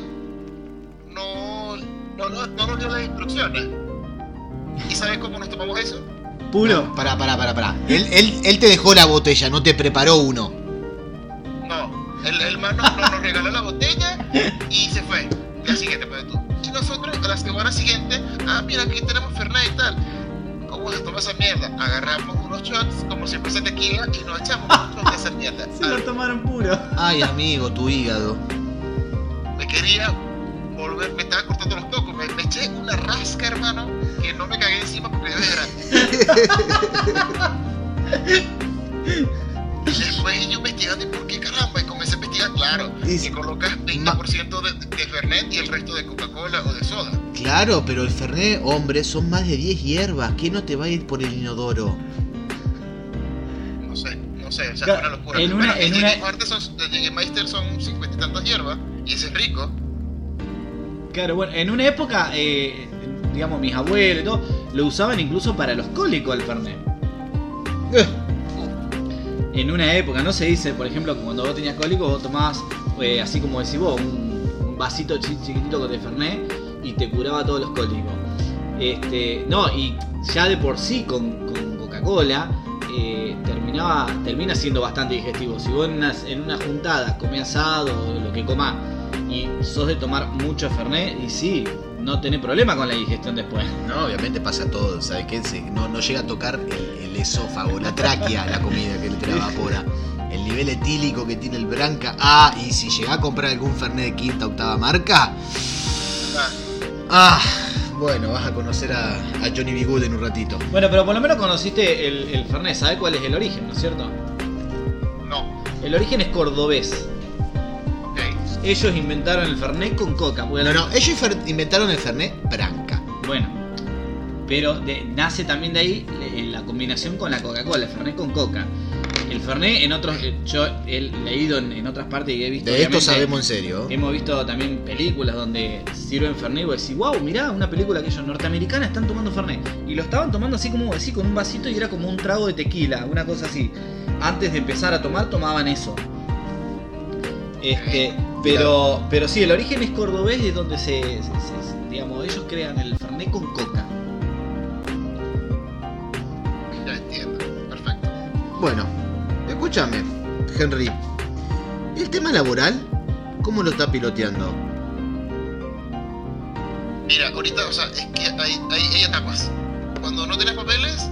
no, no, no, no nos dio las instrucciones. ¿Y sabes cómo nos tomamos eso? Puro. Pará, pará, pará, pará. Él, él, él te dejó la botella, no te preparó uno. No, el, el man nos, nos regaló la botella y se fue. La siguiente, pues tú. Y nosotros a la semana siguiente, ah, mira, aquí tenemos Fernet y tal. ¿Cómo se toma esa mierda? Agarramos unos shots, como si fuese tequila, y nos echamos unos shots de esa mierda. Se lo tomaron puro. Ay, amigo, tu hígado. me quería volver, me estaba cortando los cocos, me, me eché una rasca, hermano, que no me cagué encima porque yo era. Y después yo investigando, ¿y por qué caramba? Y comencé a investigar, claro, Y- que colocas 20% de, de Fernet y el resto de Coca-Cola o de soda. Claro, pero el Fernet, hombre, son más de 10 hierbas. ¿Qué no te va a ir por el inodoro? No sé, o sea, Claro, una locura. en una- en una- son, Jägermeister son 50 y tantas hierbas, y ese es rico. Claro, bueno, en una época, eh, digamos, mis abuelos y todo, lo usaban incluso para los cólicos el Fernet. Eh, En una época, no se dice, por ejemplo, que cuando vos tenías cólico, vos tomabas, eh, así como decís vos, un, un vasito chi- chiquitito de Fernet y te curaba todos los cólicos. Este, no, y ya de por sí con, con Coca-Cola terminaba, termina siendo bastante digestivo. Si vos en una, en una juntada comés asado o lo que comás y sos de tomar mucho Fernet, y sí, no tenés problema con la digestión después. No, obviamente pasa todo, ¿sabes qué? No, no llega a tocar el, el esófago, la tráquea, la comida que te la evapora. El nivel etílico que tiene el Branca. Ah, y si llega a comprar algún Fernet de quinta, octava marca. Ah, Ah, bueno, vas a conocer a, a Johnny B. Good en un ratito. Bueno, pero por lo menos conociste el, el Fernet, ¿sabés cuál es el origen, no es cierto? no, El origen es cordobés. ok. Ellos inventaron el Fernet con coca. No, Bueno, no, ellos fer- inventaron el Fernet Branca. Bueno, pero de- nace también de ahí la combinación con la Coca-Cola, el Fernet con coca. El Fernet en otros. eh, Yo he leído en, en otras partes y he visto. De esto sabemos en serio. Hemos visto también películas donde sirven Fernet y vos decís, wow, mirá, una película que ellos norteamericanas están tomando Fernet. Y lo estaban tomando así como así con un vasito y era como un trago de tequila, una cosa así. Antes de empezar a tomar, tomaban eso. Este, pero, pero sí, el origen es cordobés, es donde se, se- se- digamos, ellos crean el Fernet con coca. Ya entiendo. Perfecto. Bueno, escúchame, Henry. ¿El tema laboral? ¿Cómo lo está piloteando? Mira, ahorita, o sea, es que hay, hay, hay etapas. Cuando no tienes papeles,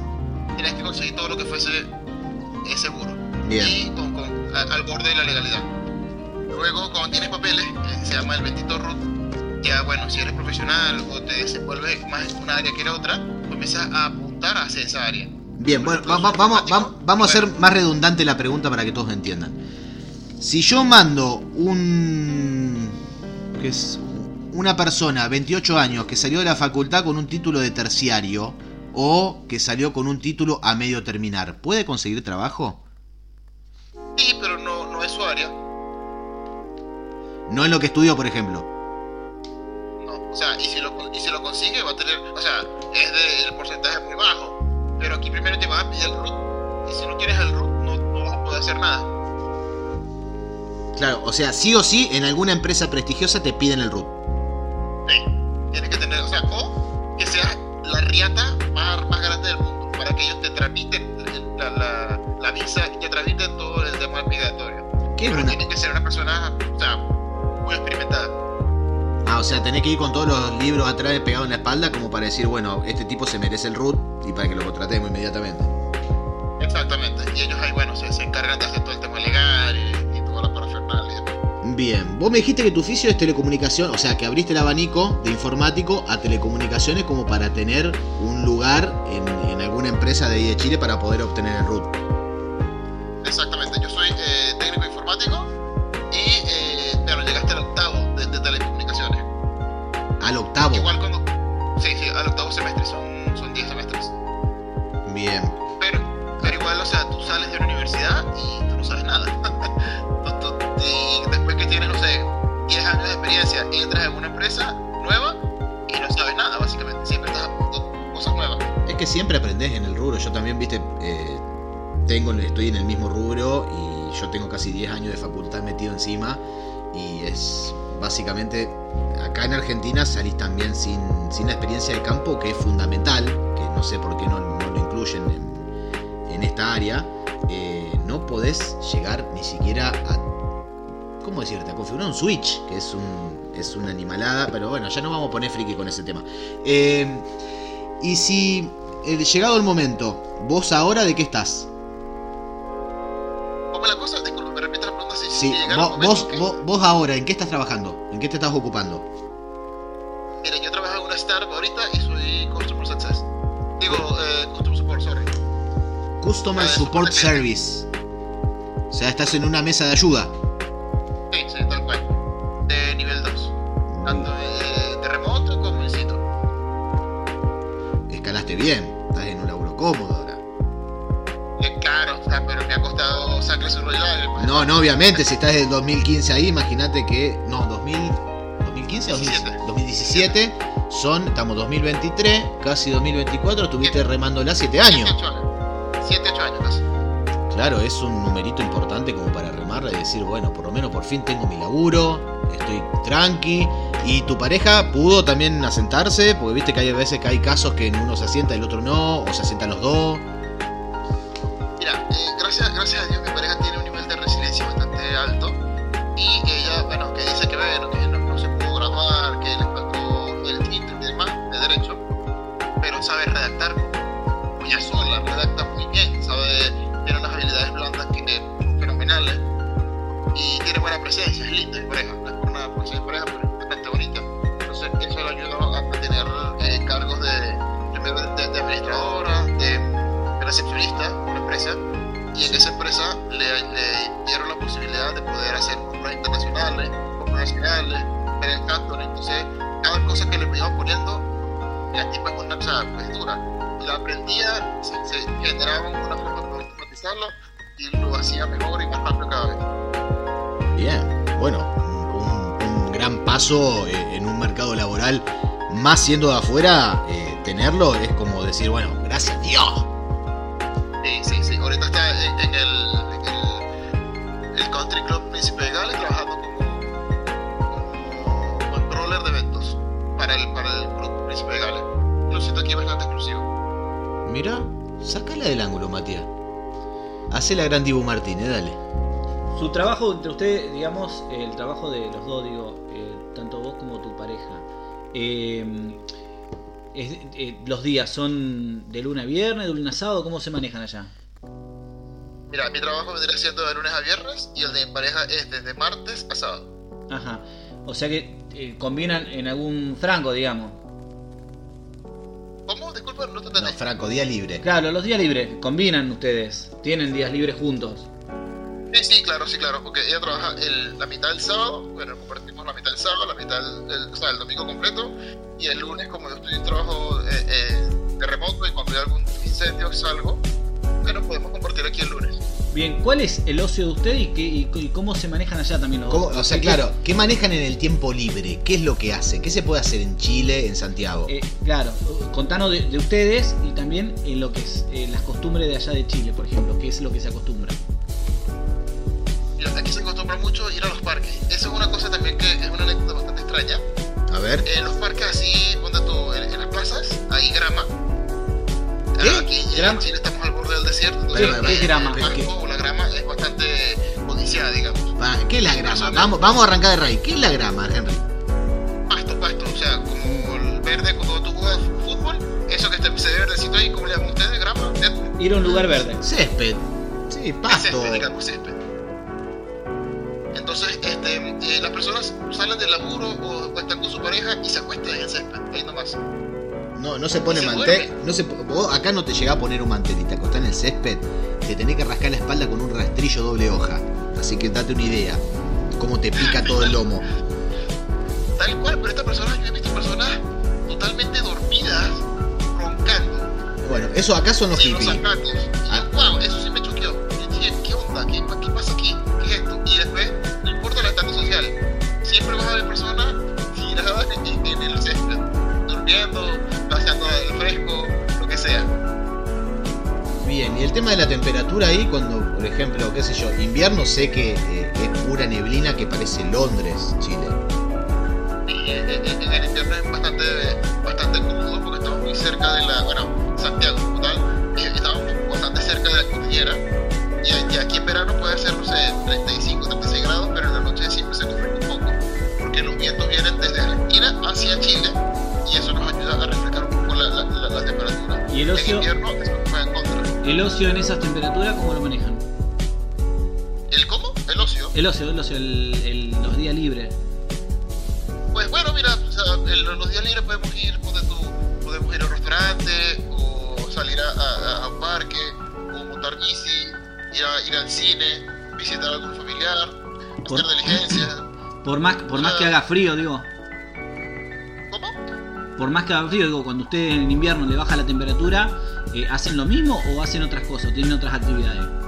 tienes que conseguir todo lo que fuese eh, seguro. Bien. Y con, con- a- al borde de la legalidad. Luego, cuando tienes papeles, que se llama el bendito root, ya bueno, si eres profesional o te desenvuelves más en una área que en otra, empiezas a apuntar hacia esa área. Bien, bueno, va- va- vamos, vamos, vamos a hacer más redundante la pregunta para que todos entiendan. Si yo mando un. que es una persona, 28 años, que salió de la facultad con un título de terciario o que salió con un título a medio terminar, ¿puede conseguir trabajo? Sí, pero no, no es su área. No en lo que estudió, por ejemplo. No, o sea, y si lo, y si lo consigue va a tener, o sea, es de, el porcentaje muy bajo. Pero aquí primero te van a pedir el root. Y si no tienes el root, no, no vas a poder hacer nada. Claro, o sea, sí o sí, en alguna empresa prestigiosa te piden el root. Sí, tienes que tener, o sea, o que seas la riata más, más grande del mundo para que ellos te tramiten la, la, la visa y te tramiten todo el tema migratorio. ¿Qué es una? tienes que ser una persona, o sea, muy experimentada. Ah, o sea, tenés que ir con todos los libros atrás pegados en la espalda como para decir, bueno, este tipo se merece el root y para que lo contratemos inmediatamente. Exactamente. Y ellos ahí, bueno, se, se encargan de hacer todo el tema legal y, y toda la parafernalia. Bien, vos me dijiste que tu oficio es telecomunicación, o sea, que abriste el abanico de informático a telecomunicaciones como para tener un lugar en, en alguna empresa de ahí de Chile para poder obtener el root. Exactamente. Yo soy eh, técnico informático y, eh, bueno, llegaste al Al octavo. Igual cuando... Sí, sí, al octavo semestre, son, son 10 semestres. Bien. Pero, pero igual, o sea, tú sales de la universidad y tú no sabes nada. Y después que tienes, no sé, 10 años de experiencia, entras en una empresa nueva y no sabes nada, básicamente. Siempre estás aprendiendo cosas nuevas. Es que siempre aprendés en el rubro. Yo también, viste, eh, tengo, estoy en el mismo rubro y yo tengo casi 10 años de facultad metido encima. Y es básicamente, acá en Argentina salís también sin, sin la experiencia de campo, que es fundamental, que no sé por qué no, lo incluyen en, en esta área. Eh, no podés llegar ni siquiera a ¿cómo decirte? A configurar un switch, que es un es una animalada, pero bueno, ya no vamos a poner friki con ese tema. Eh, y si eh, llegado el momento, vos ahora de qué estás? Sí, vos, vos, que- vos, vos ahora, ¿en qué estás trabajando? ¿En qué te estás ocupando? Mira, yo trabajo en una startup ahorita y soy Customer Success. Digo, eh, Customer Support, sorry. Customer Support Service. O sea, estás en una mesa de ayuda. No, no, obviamente, si estás desde el 2015 ahí, imagínate que. No, 2000, 2015 o 17. 2017 son, estamos 2023, casi 2024, estuviste remándola 7 años. 7, 8 años. 7, 8 años casi. Claro, es un numerito importante como para remarla y decir, bueno, por lo menos por fin tengo mi laburo, estoy tranqui. Y tu pareja pudo también asentarse, porque viste que hay veces que hay casos que uno se asienta y el otro no, o se asientan los dos. Mira, eh, gracias, gracias a Dios mi una cosa pues, dura, la aprendía, se, se generaban una forma de automatizarlo y lo hacía mejor y más rápido cada vez. Bien, bueno, un, un gran paso eh, en un mercado laboral, más siendo de afuera, eh, tenerlo es como decir, bueno, Mira, sácala del ángulo, Matías. Hace la gran Dibu Martínez, dale. Su trabajo entre ustedes, digamos, el trabajo de los dos, digo, eh, tanto vos como tu pareja, eh, es- eh, los días son de lunes a viernes, de lunes a sábado, ¿cómo se manejan allá? Mira, mi trabajo vendría siendo de lunes a viernes y el de mi pareja es desde martes a sábado. Ajá. O sea que eh, combinan en algún franco, digamos. ¿Cómo? Disculpa, no te No, entendí. Franco, día libre. Claro, los días libres, combinan ustedes, tienen días libres juntos. Sí, sí, claro, sí, claro, porque ella trabaja el- la mitad del sábado, bueno, compartimos la mitad del sábado, la mitad del, del- o sea, el domingo completo, y el lunes, como yo estoy en trabajo eh, eh, de remoto y cuando hay algún incendio salgo, bueno, podemos compartir aquí el lunes. Bien, ¿cuál es el ocio de usted y, qué, y, y cómo se manejan allá también los ¿Cómo? dos? O sea, ¿Qué- claro, ¿qué manejan en el tiempo libre? ¿Qué es lo que hacen? ¿Qué se puede hacer en Chile, en Santiago? Eh, claro, contanos de, de ustedes y también en lo que es eh, las costumbres de allá de Chile, por ejemplo, qué es lo que se acostumbra. Mira, aquí se acostumbra mucho ir a los parques. Eso es una cosa también que es una anécdota bastante extraña. A ver. En los parques así, donde tú, en, en las plazas, hay grama. ¿Qué? Aquí ¿Grama? en Chile estamos al borde del desierto. ¿Qué- entonces, qué el- grama? El la grama es bastante codiciada, digamos. ¿Qué es la grama? Vamos, vamos a arrancar de raíz. ¿Qué es la grama, Henry? Pasto, pasto, o sea, como el verde cuando tú juegas fútbol, eso que este- se ve verdecito ahí, ¿cómo le llaman ustedes? ¿Grama? ¿Césped? Ir a un lugar verde. Césped. Sí, pasto. Césped, digamos, césped. Entonces, este, eh, las personas salen del laburo o, o están con su pareja y se acuestan en el césped, ahí nomás. No, no se pone mantel. No se, vos acá no te llega a poner un mantel y te acostás en el césped. Te tenés que rascar la espalda con un rastrillo doble hoja. Así que date una idea. Cómo te pica todo el lomo. Tal cual, pero esta persona, yo he visto personas totalmente dormidas, roncando, Bueno, eso acá son los sin los hippies. Ah. wow, eso sí me choqueó. Dije, ¿qué onda? ¿Qué, qué pasa aquí? ¿Qué es esto? Y después, no importa el estatus social, siempre vas a ver personas tiradas en, en el césped, durmiendo, el fresco, lo que sea. Bien, y el tema de la temperatura ahí, cuando, por ejemplo, qué sé yo, invierno sé que eh, es pura neblina que parece Londres, Chile. Y en, el invierno es bastante, bastante cómodo porque estamos muy cerca de la, bueno, Santiago como tal, estamos bastante cerca de la cordillera. Y, y aquí en verano puede ser, no sé, 35, 36 grados, pero en la noche siempre se refresca un poco, porque los vientos vienen desde Argentina hacia Chile ¿Y el En ocio? invierno eso nos juega en contra. El ocio en esas temperaturas, ¿cómo lo manejan? ¿El cómo? El ocio. El ocio, el ocio, el- el- los días libres. Pues bueno, mira, o sea, en los días libres podemos ir, podemos ir a un restaurante o salir a, a- a un parque o montar bici, ir, a, ir al cine, visitar a algún familiar, Por- hacer diligencias. Por más, por más que haga frío, digo. Por más que digo, cuando usted en invierno le baja la temperatura, eh, ¿hacen lo mismo o hacen otras cosas? ¿Tienen otras actividades?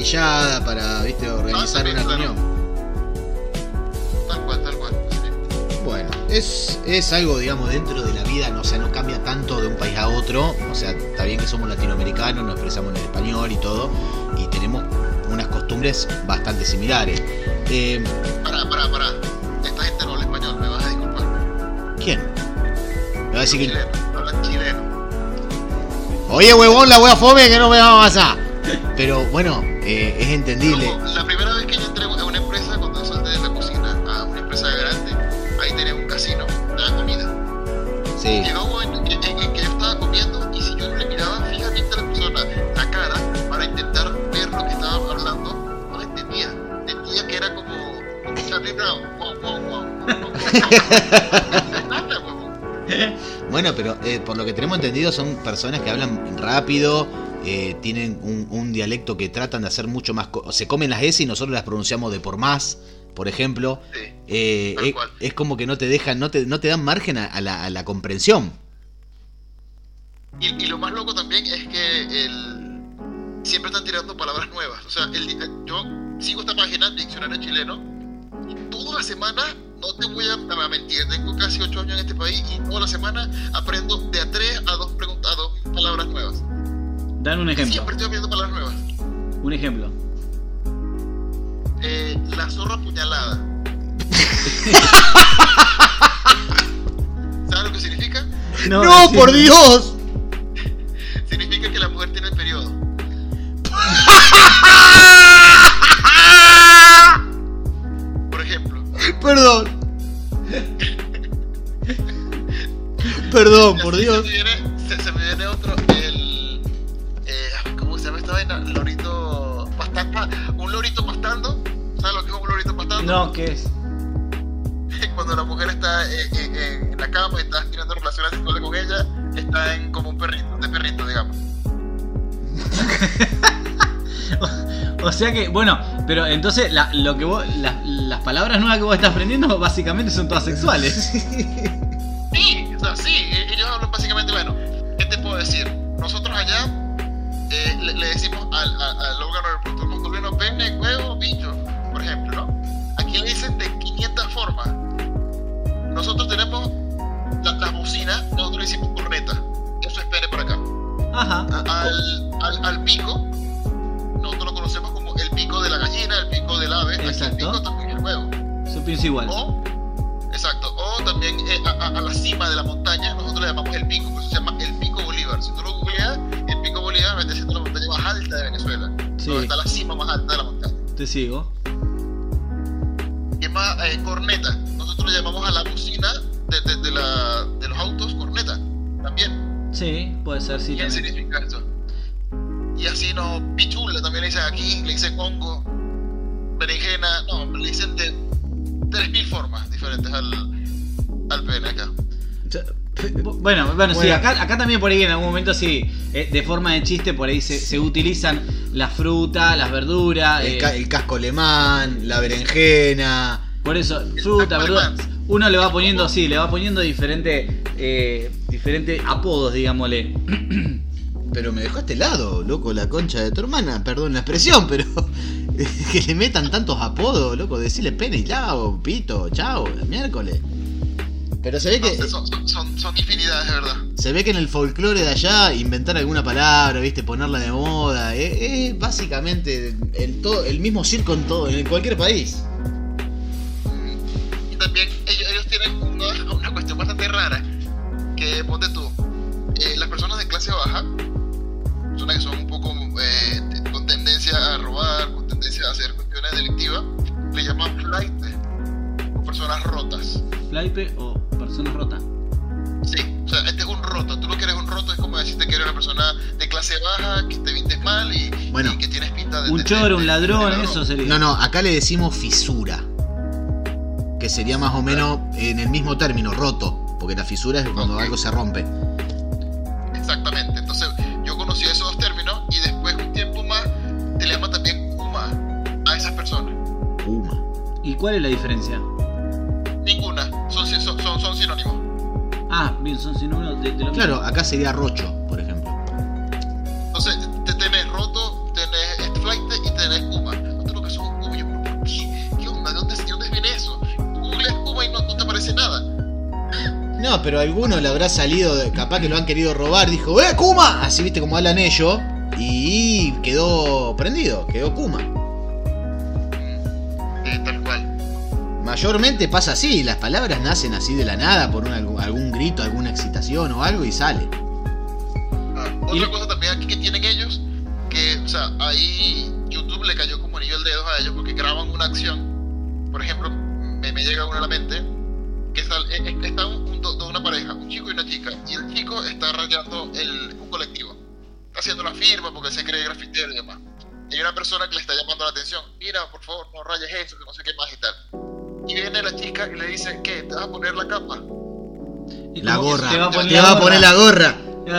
Parrillada, para, viste, organizar también, una reunión. Tal cual, tal cual. Bueno, es, es algo, digamos, dentro de la vida, no, o sea, no cambia tanto de un país a otro. O sea, está bien que somos latinoamericanos, nos expresamos en el español y todo, y tenemos unas costumbres bastante similares. Eh, Pará, pará, pará. Esta gente no habla español, me vas a disculpar. ¿Quién? Me va a decir que. Chileno, hablan chileno. Oye, huevón, la wea fome que no me va a pasar. Pero bueno, eh, es entendible. La primera vez que yo entré a una empresa, cuando salté de la cocina a una empresa grande, ahí tenía un casino, de comida. Sí. Llegó un momento en, en- en que yo estaba comiendo y si yo no le miraba fijamente a la persona la cara para intentar ver lo que estaba hablando, no entendía. Entendía que era como, Charlie Brown. Wow, wow, wow. Bueno, pero eh, por lo que tenemos entendido son personas que hablan rápido, eh, tienen un, un dialecto que tratan de hacer mucho más... co- Se comen las S y nosotros las pronunciamos de por más, por ejemplo. Sí. Eh, es, como que no te dejan, no te, no te dan margen a, a la, a la comprensión. Y, y lo más loco también es que el, siempre están tirando palabras nuevas. O sea, el di- yo sigo esta página, Diccionario Chileno, y toda la semana, no te voy a, mentir, tengo casi 8 años en este país y toda la semana aprendo de a 3 a 2 a dos palabras nuevas. Dan un ejemplo. Siempre estoy aprendiendo palabras nuevas. Un ejemplo. Eh, la zorra apuñalada. ¿Sabes lo que significa? ¡No, sí. por Dios! Significa que la mujer tiene el periodo. Por ejemplo. Perdón. Perdón, por Dios. Un lorito pastando. ¿Sabes lo que es un lorito pastando? No, ¿qué es? Cuando la mujer está eh, eh, en la cama y estás teniendo relaciones sexuales con ella, está en como un perrito, de perrito, digamos. O sea que, bueno, pero entonces la- lo que vos, la- las palabras nuevas que vos estás aprendiendo básicamente son todas sexuales. Sí, o sea, sí, e- ellos hablan básicamente, bueno, ¿qué te puedo decir? Nosotros allá eh, le, le decimos al, al, al órgano reproductor masculino pene, huevo, bicho, por ejemplo, ¿no? Aquí le dicen de 500 formas. Nosotros tenemos la- las bocinas, nosotros le decimos corneta. Eso es pene por acá. Ajá. Al, al, al pico, nosotros lo conocemos como el pico de la gallina, el pico del ave, aquí el Exacto. pico también el huevo. Yo pienso igual. O, exacto, o también eh, a, a- la cima de la montaña, nosotros le llamamos el pico, por eso se llama el pico Bolívar. Si tú lo googleas, el pico Bolívar vendría siendo la montaña más alta de Venezuela, Sí. donde está la cima más alta de la montaña. Te sigo. Es más, eh, corneta, nosotros llamamos a la bocina de, de- de la- de los autos corneta, también. Sí, puede ser, sí, ¿Qué significa eso? Y así no, pichula también le dicen aquí, le dicen congo, berenjena, no, le dicen de 3.000 formas diferentes al, al pene acá. Bueno, bueno, sí, acá, acá también por ahí en algún momento sí, eh, de forma de chiste por ahí se, se utilizan las frutas, las verduras, El, eh, ca- el casco alemán, la berenjena. por eso, fruta, alemán. uno le va poniendo, sí, le va poniendo diferentes eh, diferentes apodos, digámosle. Pero me dejaste helado, loco, la concha de tu hermana. Perdón la expresión, pero. que le metan tantos apodos, loco. Decirle pene y lao, pito, chao, el miércoles. Pero se ve que. Son, son, infinidades, de verdad. Se ve que en el folclore de allá inventar alguna palabra, viste, ponerla de moda, es, es básicamente el, todo, el mismo circo en todo, en cualquier país. Y también ellos, ellos tienen una, una cuestión bastante rara, que ponte tú, eh, las personas de clase baja, personas que son un poco eh, con tendencia a robar, con tendencia a hacer cuestiones delictivas, le llaman flight, o personas rotas. Flaipe o persona rota. Sí, o sea, este es un roto. Tú lo que eres un roto es como decirte que eres una persona de clase baja, que te vistes mal y, Bueno. y que tienes pinta de. Un choro, un de- ladrón, de eso sería. No, no, acá le decimos fisura. Que sería más o menos en el mismo término, roto. Porque la fisura es cuando algo se rompe. Exactamente. Entonces, yo conocí esos dos términos y después, un tiempo más, te le llama también Kuma a esas personas. Puma. ¿Y cuál es la diferencia? Son, sinónimos. Ah, bien, son sinónimos de, de lo Claro, acá sería rocho, por ejemplo. Entonces, te tenés roto, tenés este flight y tenés Kuma. No te lo que son Kuma. Yo, ¿pero ¿por qué? ¿Qué onda? ¿De dónde, de dónde viene eso? Tú googleas Kuma y no, no te aparece nada. No, pero a alguno le habrá salido, de- capaz que lo han querido robar, dijo, ¡eh, Kuma! Así viste como hablan ellos. Y quedó prendido, quedó Kuma. Mayormente pasa así, las palabras nacen así de la nada por un- algún, grito, alguna excitación o algo y sale. Ah, Y- Otra cosa también aquí que tienen ellos, que, o sea, ahí YouTube le cayó como anillo al dedo a ellos porque graban una acción. Por ejemplo, me, me llega una a la mente, que está, eh, eh, está un- un- do- una pareja, un chico y una chica, y el chico está rayando el, un colectivo. Está haciendo la firma porque se cree grafitero y demás. Y hay una persona que le está llamando la atención, mira, por favor, no rayes eso, que no sé qué más y tal. Y viene la chica y le dice, ¿qué? ¿Te vas a poner la capa? Y La gorra. Te va a poner, Te va a poner la gorra. ¿Te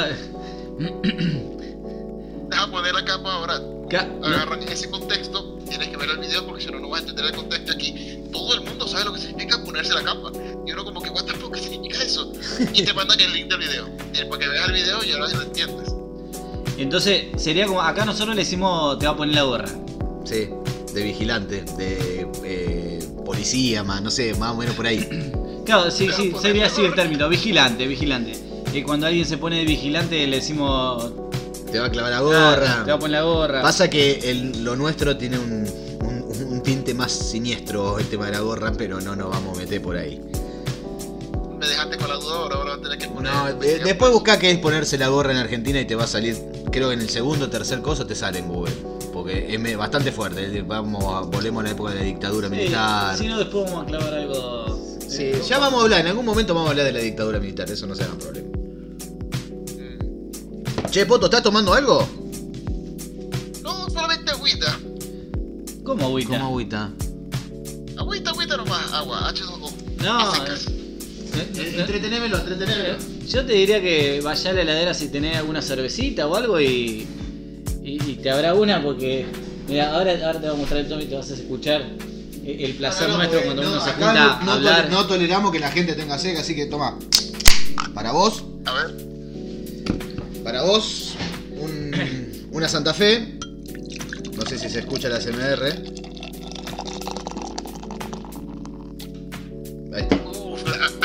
vas a poner la capa ahora? Agarran ese contexto, tienes que ver el video porque si no, no vas a entender el contexto aquí. Todo el mundo sabe lo que significa ponerse la capa. Y uno como que, what the fuck, ¿qué significa eso? Y te mandan el link del video. Y para que veas el video y ahora lo entiendes. Entonces, sería como. Acá nosotros le decimos te va a poner la gorra. Sí, de vigilante, de eh, policía, más, no sé, más o menos por ahí. Claro, sí, sí, sería así el término, vigilante, vigilante. Y cuando alguien se pone de vigilante le decimos. Te va a clavar la "Ah, gorra. te va a poner la gorra. Pasa que el- lo nuestro tiene un, un- un tinte más siniestro el tema de la gorra, pero no nos vamos a meter por ahí. Me dejaste con la duda, ahora ahora vas a tener que poner. No, de- después busca qué es ponerse la gorra en Argentina y te va a salir, creo que en el segundo o tercer coso te sale en Google. Porque es me- bastante fuerte. Vamos a, volvemos a la época de la dictadura Sí, militar. si no, después vamos a clavar algo. Sí, eh, ya vamos a hablar, en algún momento vamos a hablar de la dictadura militar, eso no se hagan problema. Mm. Che, Poto, ¿estás tomando algo? No, solamente agüita. ¿Cómo agüita? ¿Cómo agüita? Agüita, agüita nomás, agua, H2O. No, secas. Eh, eh, Entretenémelo, entretenémelo. Yo te diría que vaya a la heladera si tenés alguna cervecita o algo y, y, y te habrá una porque mira, ahora, ahora te voy a mostrar el Tommy y te vas a escuchar eh, el placer nuestro cuando uno se junta a hablar. no toleramos que la gente tenga sed, así que toma. Para vos, A ver, para vos, un- una Santa Fe. No sé si se escucha la SMR.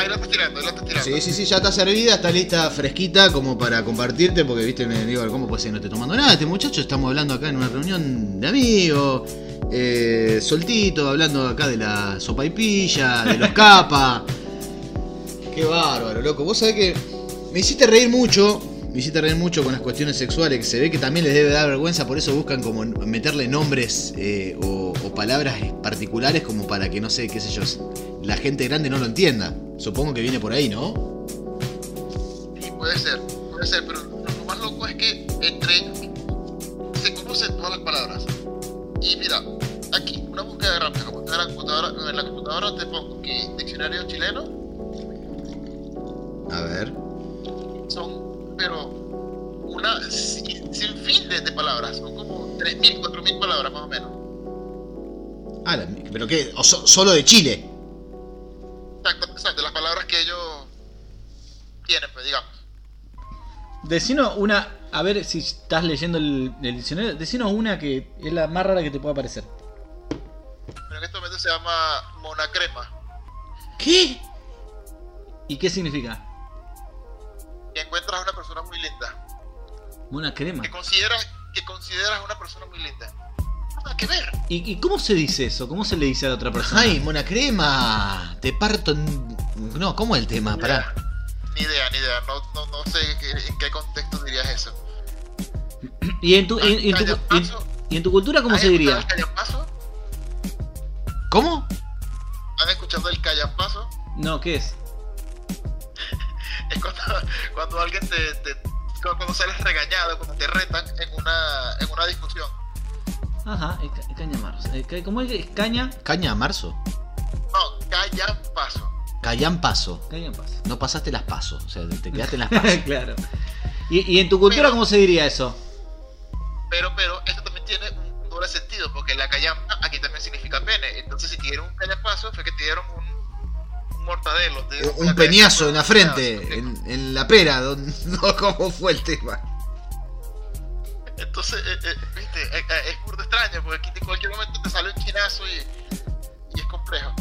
Ahí la estás tirando, ahí la estás tirando. Sí, sí, sí, ya está servida, está lista, fresquita, como para compartirte, porque viste, me digo, ¿cómo puede ser no esté tomando nada? Este muchacho estamos hablando acá en una reunión de amigos, eh, soltito, hablando acá de la sopa y pilla, de los capas. Qué bárbaro, loco. Vos sabés que me hiciste reír mucho, me hiciste reír mucho con las cuestiones sexuales, que se ve que también les debe dar vergüenza, por eso buscan como meterle nombres eh, o, o palabras particulares como para que, no sé, qué sé yo, la gente grande no lo entienda. Supongo que viene por ahí, ¿no? Sí, puede ser, puede ser, pero lo más loco es que entre se conocen todas las palabras. Y mira, aquí, una búsqueda rápida, como está en la computadora, en la computadora te pongo que diccionario chileno A ver. son, pero una sin, sin fin de, de palabras, son como 3.000, 4.000 palabras más o menos. Ah, pero qué, o so- solo de Chile. Exacto, exacto, las palabras que ellos tienen, pues digamos. Decinos una, a ver si estás leyendo el, el diccionario, decinos una que es la más rara que te pueda parecer. Pero en este momento se llama monacrema. ¿Qué? ¿Y qué significa? Y encuentras a una persona muy linda. Una crema. Que consideras, que consideras una persona muy linda. Nada que ver. ¿Y, y cómo se dice eso? ¿Cómo se le dice a la otra persona? Ay, mona crema. Te parto en... No, ¿cómo es el tema? Pará. Ni idea, ni idea. No, no, no sé en qué contexto dirías eso. ¿Y en tu, en, en tu, en- y en tu cultura cómo ¿Han se diría? el callapazo? ¿Cómo? ¿Han escuchado el callapazo? No, ¿qué es? Es cuando, cuando alguien te, te- cuando sales regañado, cuando te retan en una, en una discusión. Ajá, es ca- caña marzo. Eh, ¿Cómo es? ¿Es caña? Caña marzo. No, callapazo. Callan paso. Caña paso. No pasaste las pasos. O sea, te quedaste en las pasos. claro. ¿Y, y en tu cultura Pero- cómo se diría eso? Pero, pero, esto también tiene un doble sentido, porque la callampa aquí también significa pene. Entonces, si te dieron un callapazo, fue que te dieron un, un mortadelo. dieron Un una peñazo en la un frente, en, en la pera. don- No, ¿cómo fue el tema? Entonces, eh, eh, viste, eh, es burdo extraño, porque aquí en cualquier momento te sale un chinazo y, y es complejo.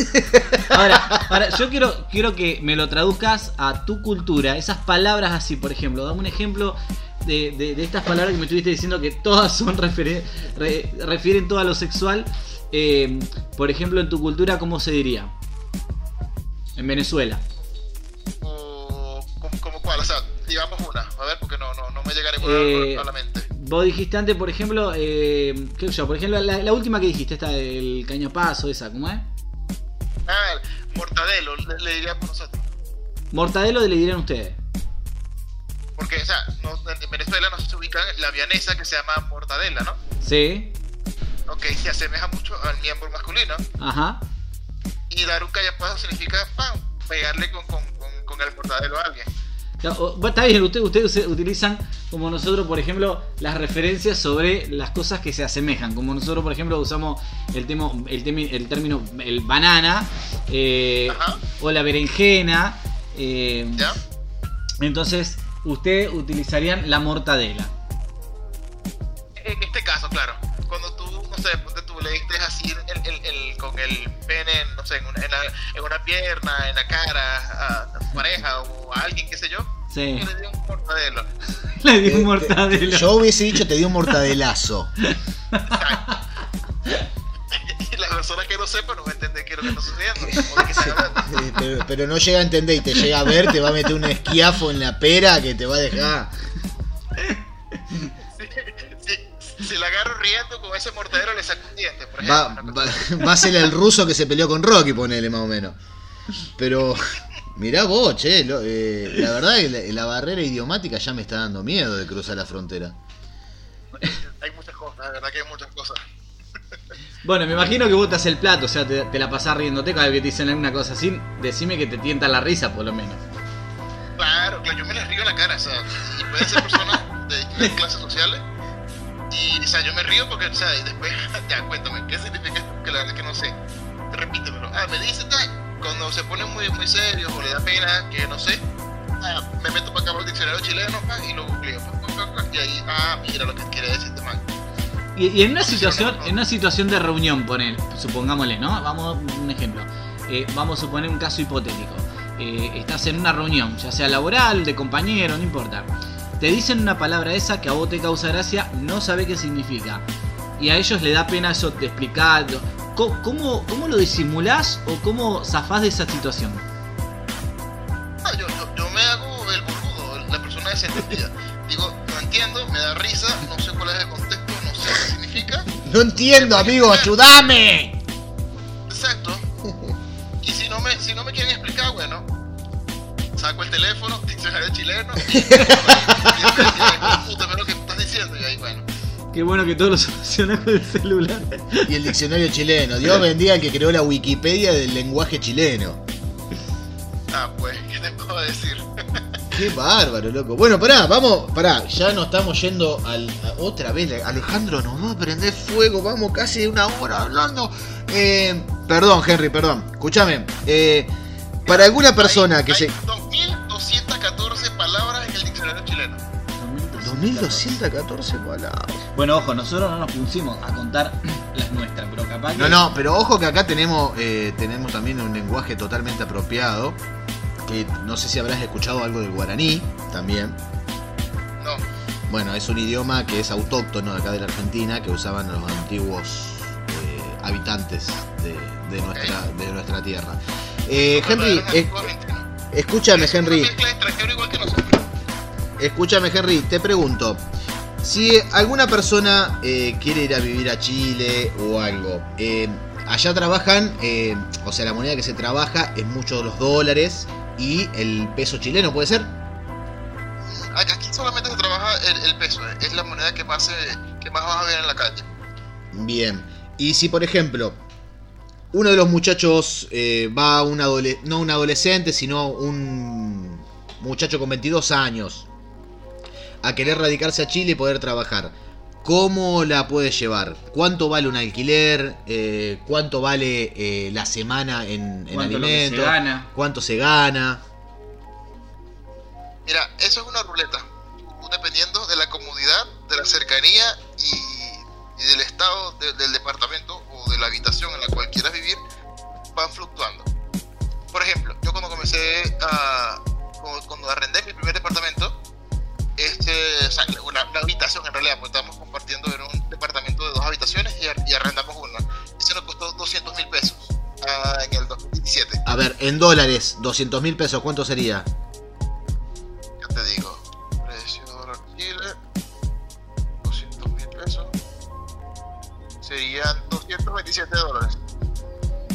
Ahora, ahora, yo quiero, quiero que me lo traduzcas a tu cultura. Esas palabras así, por ejemplo. Dame un ejemplo de, de- de estas palabras que me estuviste diciendo que todas son referen- re- refieren todo a lo sexual. Eh, por ejemplo, en tu cultura, ¿cómo se diría? En Venezuela. O, como, como cuál, o sea, digamos una, a ver, porque no, no, no me llega ninguna Eh, a la mente. Vos dijiste antes, por ejemplo, eh, qué sé yo, por ejemplo, la, la última que dijiste, esta del cañapazo, esa, ¿cómo es? Ah, mortadelo, le, le diríamos nosotros. Mortadelo le dirían ustedes. Porque, o sea, no- en Venezuela no se ubica la vianesa que se llama mortadela, ¿no? Sí, Ok, se asemeja mucho al miembro masculino. ajá. Y dar un callapazo significa ¡pam! pegarle con, con, con, con el mortadelo a alguien. Está bien, ustedes, utilizan como nosotros, por ejemplo, las referencias sobre las cosas que se asemejan. Como nosotros, por ejemplo, usamos el, temo- el, temi- el término el banana eh, o la berenjena. eh, entonces, ustedes utilizarían la mortadela. Sé, en una, en, la- en una pierna, en la cara a, a tu pareja o a alguien, qué sé yo, Sí, le di un mortadelo. le di Eh, un mortadela. Yo hubiese dicho te di un mortadelazo. y la persona que no sepa no va a entender qué es lo que está sucediendo. o de qué están hablando. Eh, pero, pero no llega a entender y te llega a ver, te va a meter un esquiafo en la pera que te va a dejar. La agarro riendo con ese mortadelo, le saco un diente, por ejemplo. Va, a ser el ruso que se peleó con Rocky, ponele más o menos. Pero mirá vos, che, lo- eh, la verdad que la, la barrera idiomática ya me está dando miedo de cruzar la frontera. Hay muchas cosas, la verdad que hay muchas cosas. Bueno, me imagino que vos te haces el plato, o sea, te, te la pasás riéndote cada vez que te dicen alguna cosa así. Decime que te tienta la risa, por lo menos. Claro, claro, yo me les río en la cara, o sea, y pueden ser personas de distintas clases sociales. Y, o sea, yo me río porque, o sea, y después, ya, cuéntame, ¿qué significa esto? Que la verdad que no sé. Repítemelo. Ah, me dice tal. Cuando se ponen muy, muy serios o le da pena, que no sé, ah, me meto para acá por el diccionario chileno pa, y lo googleo. y ahí, ah, mira lo que quiere decir este man. Y, y en una situación, en una situación de reunión, poner, supongámosle, ¿no? Vamos a un ejemplo. Eh, vamos a suponer un caso hipotético. Eh, estás en una reunión, ya sea laboral, de compañero, no importa. Te dicen una palabra esa que a vos te causa gracia, no sabe qué significa. Y a ellos le da pena eso de explicarlo. ¿Cómo, cómo, cómo lo disimulás o cómo zafás de esa situación? Ah, yo, yo, yo me hago el boludo, la persona desentendida. Digo, no entiendo, me da risa, no sé cuál es el contexto, no sé qué significa. No entiendo, amigo, ayúdame. Exacto. Y si no me, si no me quieren explicar, bueno, saco el teléfono, diccionario chileno, y, y, puta, lo que estás diciendo, y ahí bueno. Qué bueno que todo lo solucionás con el celular. Y el diccionario chileno. Dios bendiga al que creó la Wikipedia del lenguaje chileno. Ah, pues, ¿qué te puedo decir? Qué bárbaro, loco. Bueno, pará, vamos, pará, ya nos estamos yendo al, a- otra vez. Alejandro nos va a prender fuego, vamos casi una hora hablando. Eh, perdón, Henry, perdón. Escúchame. eh, para alguna persona Hay- que hay se. 2214 palabras. Bueno, ojo, nosotros no nos pusimos a contar las nuestras, pero capaz que... No, no, pero ojo que acá tenemos, eh, tenemos también un lenguaje totalmente apropiado. Que no sé si habrás escuchado algo del guaraní también. No, Bueno, es un idioma que es autóctono de acá de la Argentina, que usaban los antiguos eh, habitantes de, de nuestra, de nuestra tierra. Eh, Henry, escúchame, Es una Henry, mezcla de extranjero igual que nosotros. Escúchame, Henry, te pregunto. Si alguna persona eh, quiere ir a vivir a Chile o algo, eh, allá trabajan, eh, o sea, la moneda que se trabaja es mucho de los dólares y el peso chileno, ¿puede ser? Aquí solamente se trabaja el, el peso, eh, es la moneda que más, que más vas a ver en la calle. Bien. Y si, por ejemplo, uno de los muchachos va a un adolescente, no un adolescente, sino un muchacho con 22 años, a querer radicarse a Chile y poder trabajar, ¿cómo la puede llevar? ¿Cuánto vale un alquiler? Eh, ¿Cuánto vale eh, la semana en, en cuánto se alimentos? gana. ¿Cuánto se gana? Mira, eso es una ruleta. Tú, dependiendo de la comodidad, de la cercanía y, y del estado de- del departamento o de la habitación en la cual quieras vivir, van fluctuando. Por ejemplo, yo cuando comencé a. Cuando, cuando arrendé mi primer departamento, este, o sea, la habitación en realidad, pues estábamos compartiendo en un departamento de dos habitaciones y, ar- y arrendamos una. Eso nos costó 200 mil pesos ah, en el 2017. A ver, en dólares, 200 mil pesos, ¿cuánto sería? Ya te digo, precio dólar Chile, 200 mil pesos, serían 227 dólares.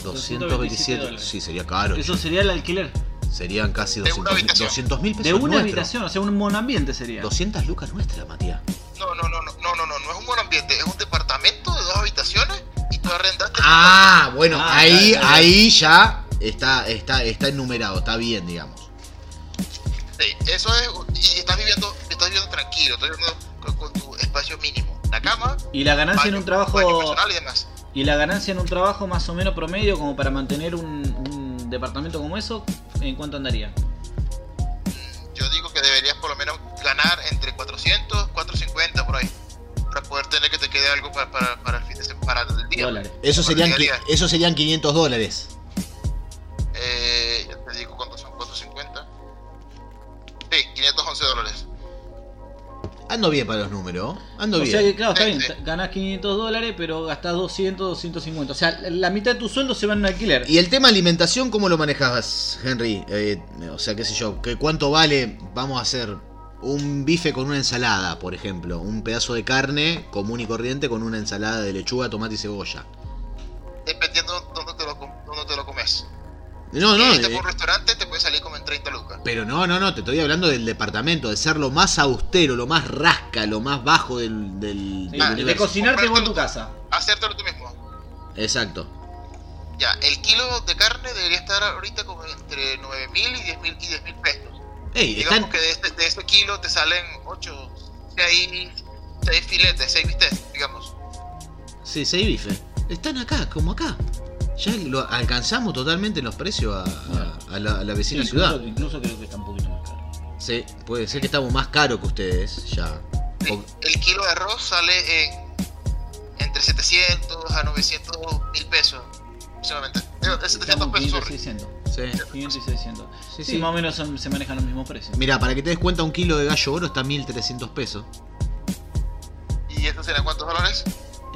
227, dólares. sí, sería caro. Eso sería el alquiler. Serían casi De una 200 habitación. mil pesos. De una nuestros. habitación, o sea, un monoambiente sería. 200 lucas nuestras, Matías. No, no, no, no, no, no, no, no es un buen ambiente, es un departamento de dos habitaciones y tú arrendaste Ah, bueno, Ah, ahí, claro, claro. ahí ya está, está, está enumerado, está bien, digamos. Sí, eso es. Y estás viviendo, estás viviendo tranquilo, estás viviendo con, con tu espacio mínimo. La cama, Y la ganancia en baño- un trabajo. personal y demás. Y la ganancia en un trabajo más o menos promedio, como para mantener un, un departamento como eso, ¿en cuánto andaría? Yo digo que deberías por lo menos ganar entre 400, 450 por ahí. Para poder tener que te quede algo para, para, para el fin de semana, para el día. Dólares. Eso serían, el día a qui- día. eso serían 500 dólares. Eh, Ando bien para los números, ando O bien. sea que, claro, está bien, ganás 500 dólares, pero gastás 200, 250. O sea, la mitad de tu sueldo se va en un alquiler. Y el tema alimentación, ¿cómo lo manejas, Henry? Eh, o sea, qué sé yo, ¿qué, ¿cuánto vale, vamos a hacer, un bife con una ensalada, por ejemplo? Un pedazo de carne común y corriente con una ensalada de lechuga, tomate y cebolla. Dependiendo dónde te lo, com- dónde te lo comes. No, si no, irte eh, por un restaurante te puede salir como en 30 lucas. pero no, no, no, te estoy hablando del departamento, de ser lo más austero, lo más rasca, lo más bajo del, del, Sí, del de cocinarte vos en tu casa. Hacértelo tú mismo. Exacto. Ya, el kilo de carne debería estar ahorita como entre 9 mil y 10 mil y 10 mil pesos. Ey, Digamos están, que de este, de este kilo te salen 8, 6, 6 filetes, 6 bistecs, digamos. Sí, seis bifes. Están acá, como acá. Ya lo alcanzamos totalmente los precios a, a- a la, a la vecina Sí, ciudad. incluso, incluso creo que está un poquito más caro. Sí, puede ser que estamos más caros que ustedes ya. Sí, O- El kilo de arroz sale en entre 700 a 900 mil pesos aproximadamente. Digo, de 700 Estamos pesos, 500 y sorry. 600. sí. 500 y 600. Sí, más o menos son- se manejan los mismos precios. Mira, para que te des cuenta, un kilo de gallo oro está 1300 pesos. ¿Y esto será cuántos dólares?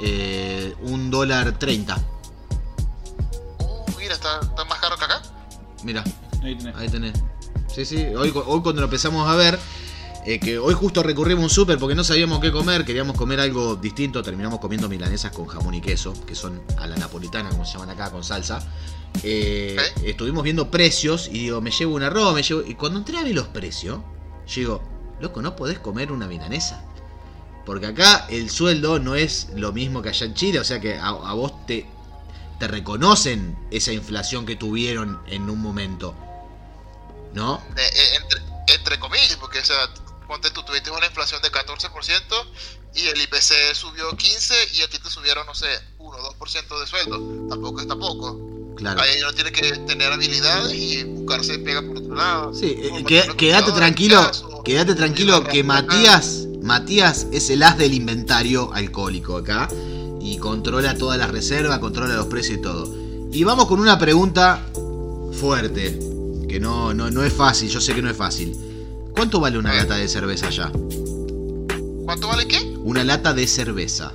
Eh, un dólar 30. Mira, está, está más caro que acá. Mira, Ahí tenés. ahí tenés. Sí, sí, hoy, hoy cuando lo empezamos a ver, eh, que hoy justo recurrimos a un súper porque no sabíamos qué comer, queríamos comer algo distinto, terminamos comiendo milanesas con jamón y queso, que son a la napolitana, como se llaman acá, con salsa. Eh. Estuvimos viendo precios y digo, me llevo un arroz, me llevo... Y cuando entré a ver los precios, yo digo, loco, no podés comer una milanesa. Porque acá el sueldo no es lo mismo que allá en Chile, o sea que a, a vos te, te reconocen esa inflación que tuvieron en un momento. ¿No? De- eh, entre, entre comillas, porque o sea, ponte tú, tuviste una inflación de 14% y el IPC subió 15 y a ti te subieron, no sé, 1 o 2% de sueldo. Tampoco es tampoco. Claro. Ahí uno tiene que tener habilidades y buscarse pega por otro lado. Sí, eh, quédate ejemplo, tranquilo, caso, quédate tranquilo que. Matías, Matías es el as del inventario alcohólico acá y controla todas las reservas, controla los precios y todo. Y vamos con una pregunta fuerte, que no, no, no es fácil, yo sé que no es fácil. ¿Cuánto vale una lata de cerveza allá? ¿Cuánto vale qué? Una lata de cerveza.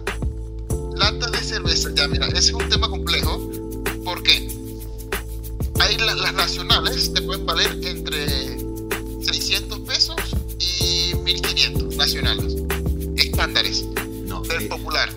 Lata de cerveza. Ya, mira, ese es un tema complejo. ¿Por qué? Hay la- las nacionales te pueden valer entre 600 pesos y 1500 nacionales. Estándares No, del eh, popular.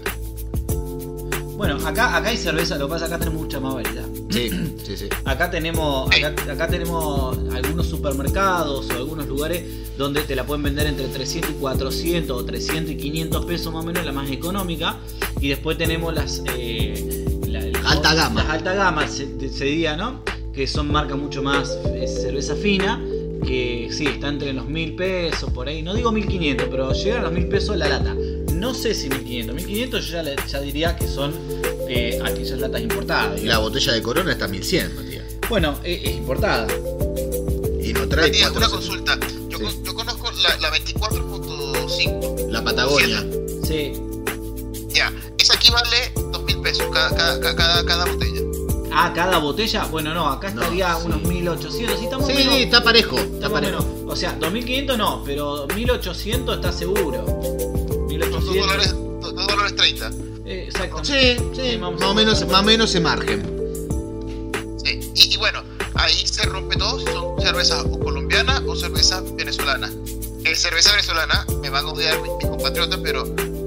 Bueno, acá, acá hay cerveza, lo que pasa es que acá tenemos mucha más variedad. sí, sí, sí. Acá tenemos, acá, acá tenemos algunos supermercados o algunos lugares donde te la pueden vender entre 300 y 400 o 300 y 500 pesos más o menos, la más económica. Y después tenemos las... eh, la- la- Alta gama. Las alta gama, se, se diría, ¿no? Que son marcas mucho más eh, cerveza fina, que sí, está entre los 1000 pesos por ahí. No digo 1500, pero llegan a los 1000 pesos la lata. No sé si 1500. 1500 yo ya, le- ya diría que son eh, aquellas latas importadas. La botella de corona está 1100, Matías. Bueno, eh, es importada. Y no trae Tenía una 400. consulta. Yo, Sí. con- yo conozco la, la 24.5. La Patagonia. Sí. Ya, esa aquí vale 2 mil pesos cada, cada, cada, cada botella. Ah, cada botella. Bueno, no, acá No, estaría sí. unos 1800. Sí, estamos Sí, menos- sí, está parejo. Está estamos parejo. menos. O sea, 2500 no, pero 1800 está seguro. Son 2 1800. dólares, dos dólares 30. Eh, exactamente. Sí, sí, más o menos, más o menos ese margen. Sí. Y, y bueno, ahí se rompe todo si son cervezas o colombianas o cervezas venezolanas. En cerveza venezolana me van a odiar mis, mis compatriotas, pero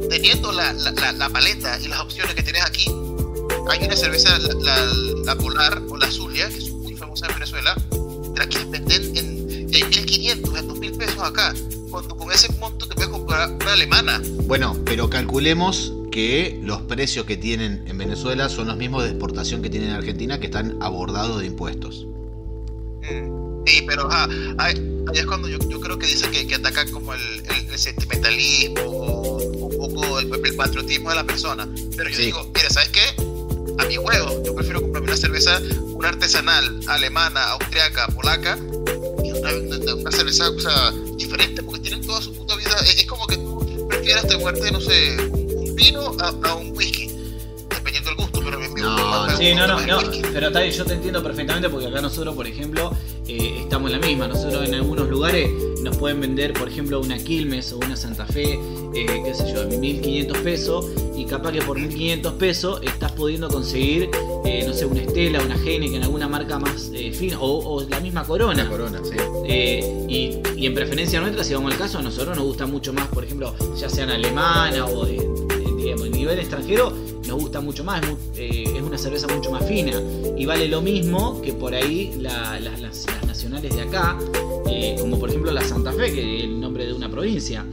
teniendo la, la, la, la paleta y las opciones que tienes aquí, hay una cerveza, la, la, la Polar o la Zulia, que es muy famosa en Venezuela, te la quieren vender en, en 1500, en 2000 pesos acá. Cuando con ese monto te puedes comprar una alemana. Bueno, pero calculemos que los precios que tienen en Venezuela son los mismos de exportación que tienen en Argentina, que están abordados de impuestos. Mm, Sí, pero ajá, ahí, es cuando yo, yo creo que dice que, que ataca como el, el- el sentimentalismo o un poco el, el patriotismo de la persona. Pero yo Sí. digo, mira, ¿sabes qué? A mi juego, yo prefiero comprarme una cerveza, una artesanal, alemana, austriaca, polaca, una, una- una cerveza o sea, diferente, porque tienen toda su puta vida. Es, es como que tú prefieras tomarte, no sé, un, vino a, a un whisky, dependiendo del gusto, pero en mi No, más- Sí, no, no, pero está bien, yo te entiendo perfectamente porque acá nosotros, por ejemplo, eh, estamos en la misma. Nosotros en algunos lugares nos pueden vender, por ejemplo, una Quilmes o una Santa Fe, eh, qué sé yo, 1500 pesos y capaz que por 1500 pesos estás pudiendo conseguir, eh, no sé, una Estela, una Heineken, alguna marca más eh, fina o, o la misma Corona. La corona, sí. Eh, y, y en preferencia nuestra, si vamos al caso, a nosotros nos gusta mucho más, por ejemplo, ya sean alemana o de, de- digamos, nivel extranjero, nos gusta mucho más, es, una cerveza mucho más fina y vale lo mismo que por ahí la- la- las, las de acá, eh, como por ejemplo la Santa Fe, que es el nombre de una provincia.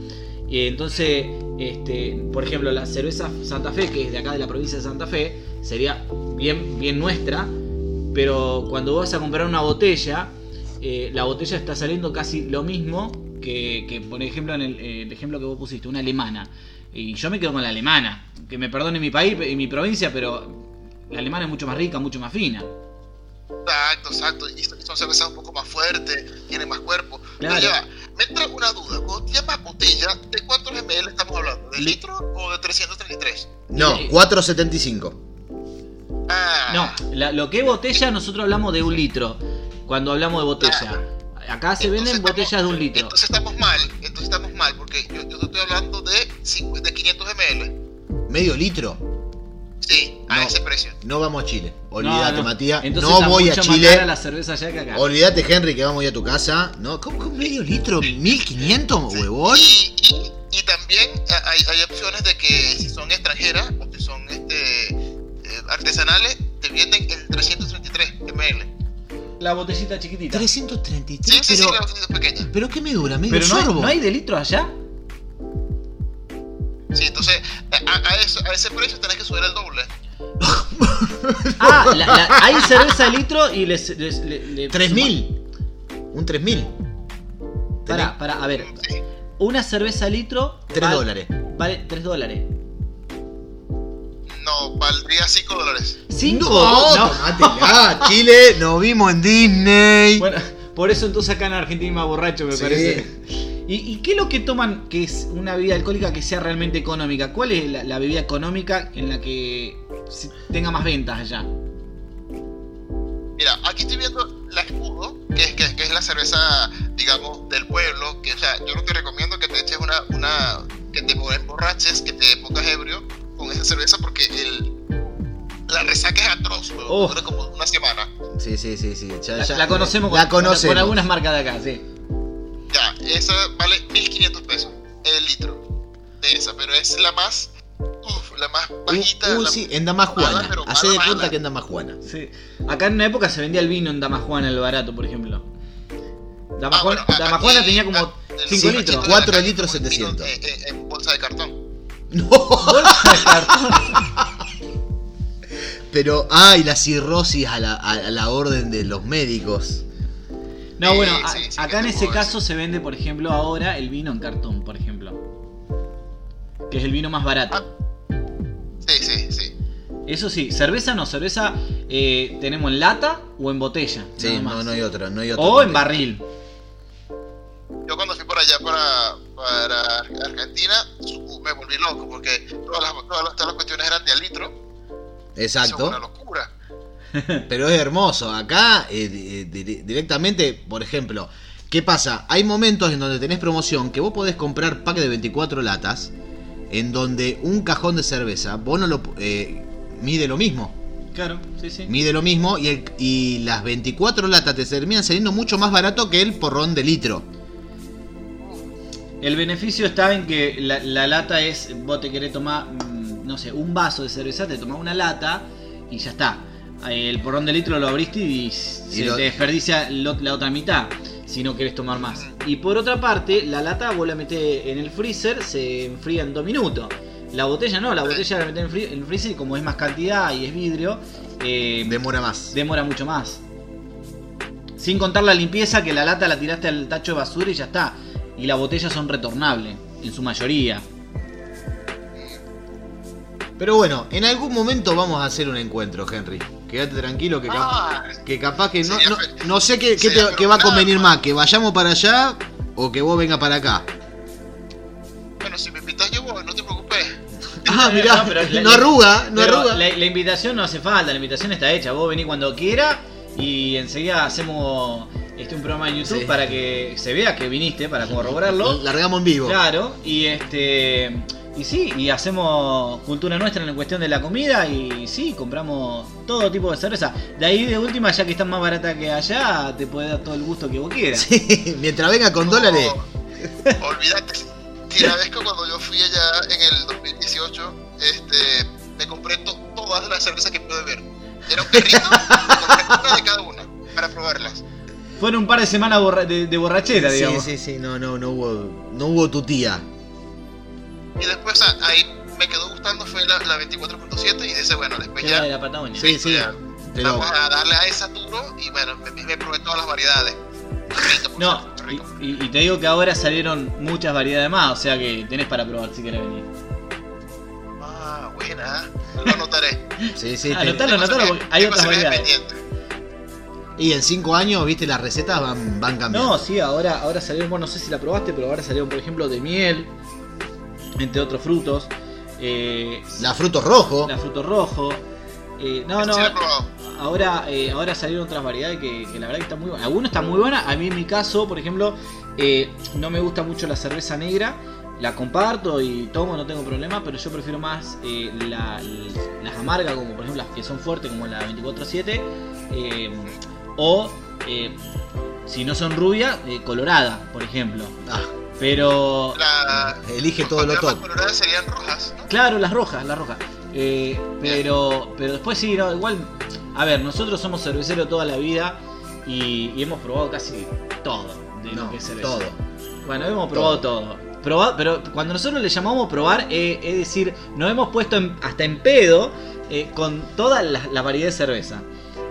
Y entonces, este, por ejemplo, la cerveza Santa Fe, que es de acá de la provincia de Santa Fe, sería bien, bien nuestra, pero cuando vas a comprar una botella, eh, la botella está saliendo casi lo mismo que, que, por ejemplo, en el, eh, el ejemplo que vos pusiste, una alemana. Y yo me quedo con la alemana. Que me perdone mi país y mi provincia, pero la alemana es mucho más rica, mucho más fina. Exacto, exacto. Y son cervezas un poco más fuertes, tienen más cuerpo. Claro. Pero ya va, me entra una duda. Cuando tú llamas botella, ¿de cuántos ml estamos hablando? ¿De Li- litro o de 333? No, Eh, 4.75. Ah, No, la- lo que es botella, nosotros hablamos de un litro. Cuando hablamos de botella. Acá se venden botellas de un litro. Entonces estamos mal, entonces estamos mal, porque yo, yo te estoy hablando de, cincu- de 500 ml. Medio litro. Sí, a No. ese precio. No vamos a Chile. Olvídate, No, no. Matías. Entonces No voy a Chile. la cerveza allá que acá. Olvídate, Henry, que vamos a ir a tu casa. ¿No? ¿Cómo con medio litro? ¿1500, huevón? Y, y, y también hay, hay opciones de que si son extranjeras o si son este, eh, artesanales, te vienen en 333 ml. La botellita chiquitita. 333, Sí, sí, sí, pero. la botellita pequeña. ¿Pero qué me dura? ¿Medio Pero no hay, sorbo? no hay de litro allá. Sí, entonces a, a eso, a ese precio tenés que subir el doble. Ah, la- la- hay cerveza de litro y les. les, le- le- 3000. Un 3000. Pará, pará, a ver. Sí. Una cerveza de litro. 3 vale- dólares. Vale 3 dólares. No, valdría 5 dólares. ¿Cinco? No, No. Chile, nos vimos en Disney. Bueno, por eso entonces acá en Argentina hay más borracho, me Sí. parece. ¿Y, y qué es lo que toman que es una bebida alcohólica que sea realmente económica? ¿Cuál es la, la bebida económica en la que tenga más ventas allá? Mira, aquí estoy viendo la escudo, que es, que, que es la cerveza, digamos, del pueblo. Que, o sea, yo no te recomiendo que te eches una, una que te emborraches, que te pongas ebrio con esa cerveza porque el, la resaca es atroz, weón, Oh. dura como una semana. Sí, sí, sí, sí. Ya- La, ya- la conocemos, La con, conocemos. con algunas marcas de acá, sí. Ya, esa vale 1500 pesos el litro de esa, pero es la más, uf, la más bajita. Uh, uh, la- sí, en Damajuana. mala, de cuenta mala. que en Damajuana. Sí. Acá en una época se vendía el vino en Damajuana, el barato, por ejemplo. Damajuana, Ah, bueno, a- Damajuana aquí- tenía como a- el 5 borrachito litros. de Cuatro la calle litros, como el vino 700. En, en- en bolsa de cartón. No, Bolsa de cartón. pero ay, la cirrosis a la, a, a la orden de los médicos. No, Sí, bueno, a- sí, sí, acá en ese puedo caso se vende, por ejemplo, ahora el vino en cartón, por ejemplo. Que es el vino más barato. Sí, sí, sí. Eso sí, cerveza no, cerveza eh, tenemos en lata o en botella. Sí, nada más. no, no hay otra, no hay otra. o en barril. Yo cuando fui por allá para, para Argentina su- me volví loco porque todas las, todas las, todas las cuestiones eran de al litro. Eso es Exacto. una locura. Pero es hermoso. Acá eh, di- directamente, por ejemplo, ¿qué pasa? Hay momentos en donde tenés promoción que vos podés comprar pack de 24 latas, en donde un cajón de cerveza, vos no lo eh, mide lo mismo. Claro, sí, sí. Mide lo mismo y, el- y las 24 latas te terminan saliendo mucho más barato que el porrón de litro. El beneficio está en que la, la lata es, vos te querés tomar, mm, no sé, un vaso de cerveza, te tomás una lata y ya está. El porrón de litro lo abriste y, se lo- te desperdicia la otra mitad si no querés tomar más. Y por otra parte, la lata vos la metés en el freezer, se enfría en dos minutos. La botella no, la botella la metés en, fri- en el freezer y como es más cantidad y es vidrio, eh, Demora más. demora mucho más. Sin contar la limpieza, que la lata la tiraste al tacho de basura y ya está. Y las botellas son retornables, en su mayoría. Pero bueno, en algún momento vamos a hacer un encuentro, Henry. Quédate tranquilo que, cap- Ah, que capaz que no, Sería no, no sé qué, qué te, qué va a convenir más, que vayamos para allá o que vos vengas para acá. bueno, si me invitas yo voy, no te preocupes. Ah, mirá, No, pero la- no arruga, no Pero arruga. La, la invitación no hace falta, la invitación está hecha. Vos venís cuando quiera y enseguida hacemos este, un programa en YouTube Sí. para que se vea que viniste, para corroborarlo. Largamos en vivo. Claro, y este. Y sí, y hacemos cultura nuestra en la cuestión de la comida y sí, compramos todo tipo de cerveza. De ahí de última, ya que está más barata que allá, te puede dar todo el gusto que vos quieras. Sí, mientras venga con No, dólares. Olvídate. Si la vez que cuando yo fui allá en el 2018, este, me compré to- todas las cervezas que pude ver. Era un carrito, me compré una de cada una para probarlas. Fueron un par de semanas borra- de, de borrachera, Sí, digamos. sí, sí, no, no, no hubo, no hubo tu tía. Y después a- ahí me quedó gustando fue la, la 24.7 y dice, bueno, después Que era de ya la Patagonia. Sí, sí. ya Pero vamos a darle a esa duro y bueno, me, me probé todas las variedades. Rico, No, rico. y, te digo que ahora salieron muchas variedades más, o sea que tenés para probar si querés venir. Ah, buena. Lo anotaré. sí, sí. Ah, anotalo, anotalo, porque hay otras variedades. pendiente. Y en cinco años, viste, las recetas van, van cambiando. No, sí, ahora, ahora salieron, bueno, no sé si la probaste, pero ahora salieron, por ejemplo, de miel, entre otros frutos. Eh, La frutos rojos. la fruto rojo. Eh, no, no, ahora, eh, ahora salieron otras variedades que, que la verdad que están muy buenas. Algunas están muy buenas. A mí en mi caso, por ejemplo, eh, no me gusta mucho la cerveza negra. La comparto y tomo, no tengo problema, pero yo prefiero más eh, la- las amargas, como por ejemplo las que son fuertes, como la 24-7. eh, o, eh, si no son rubias, eh, colorada, por ejemplo. Ah, Pero, La, elige todo lo las top. coloradas serían rojas, ¿no? Claro, las rojas, las rojas. Eh, pero, pero después sí, no, igual. A ver, nosotros somos cerveceros toda la vida y, y hemos probado casi todo de lo que es cerveza. todo. Bueno, hemos probado todo. Proba- pero cuando nosotros le llamamos probar, eh, es decir, nos hemos puesto en- hasta en pedo eh, con toda la, la variedad de cerveza.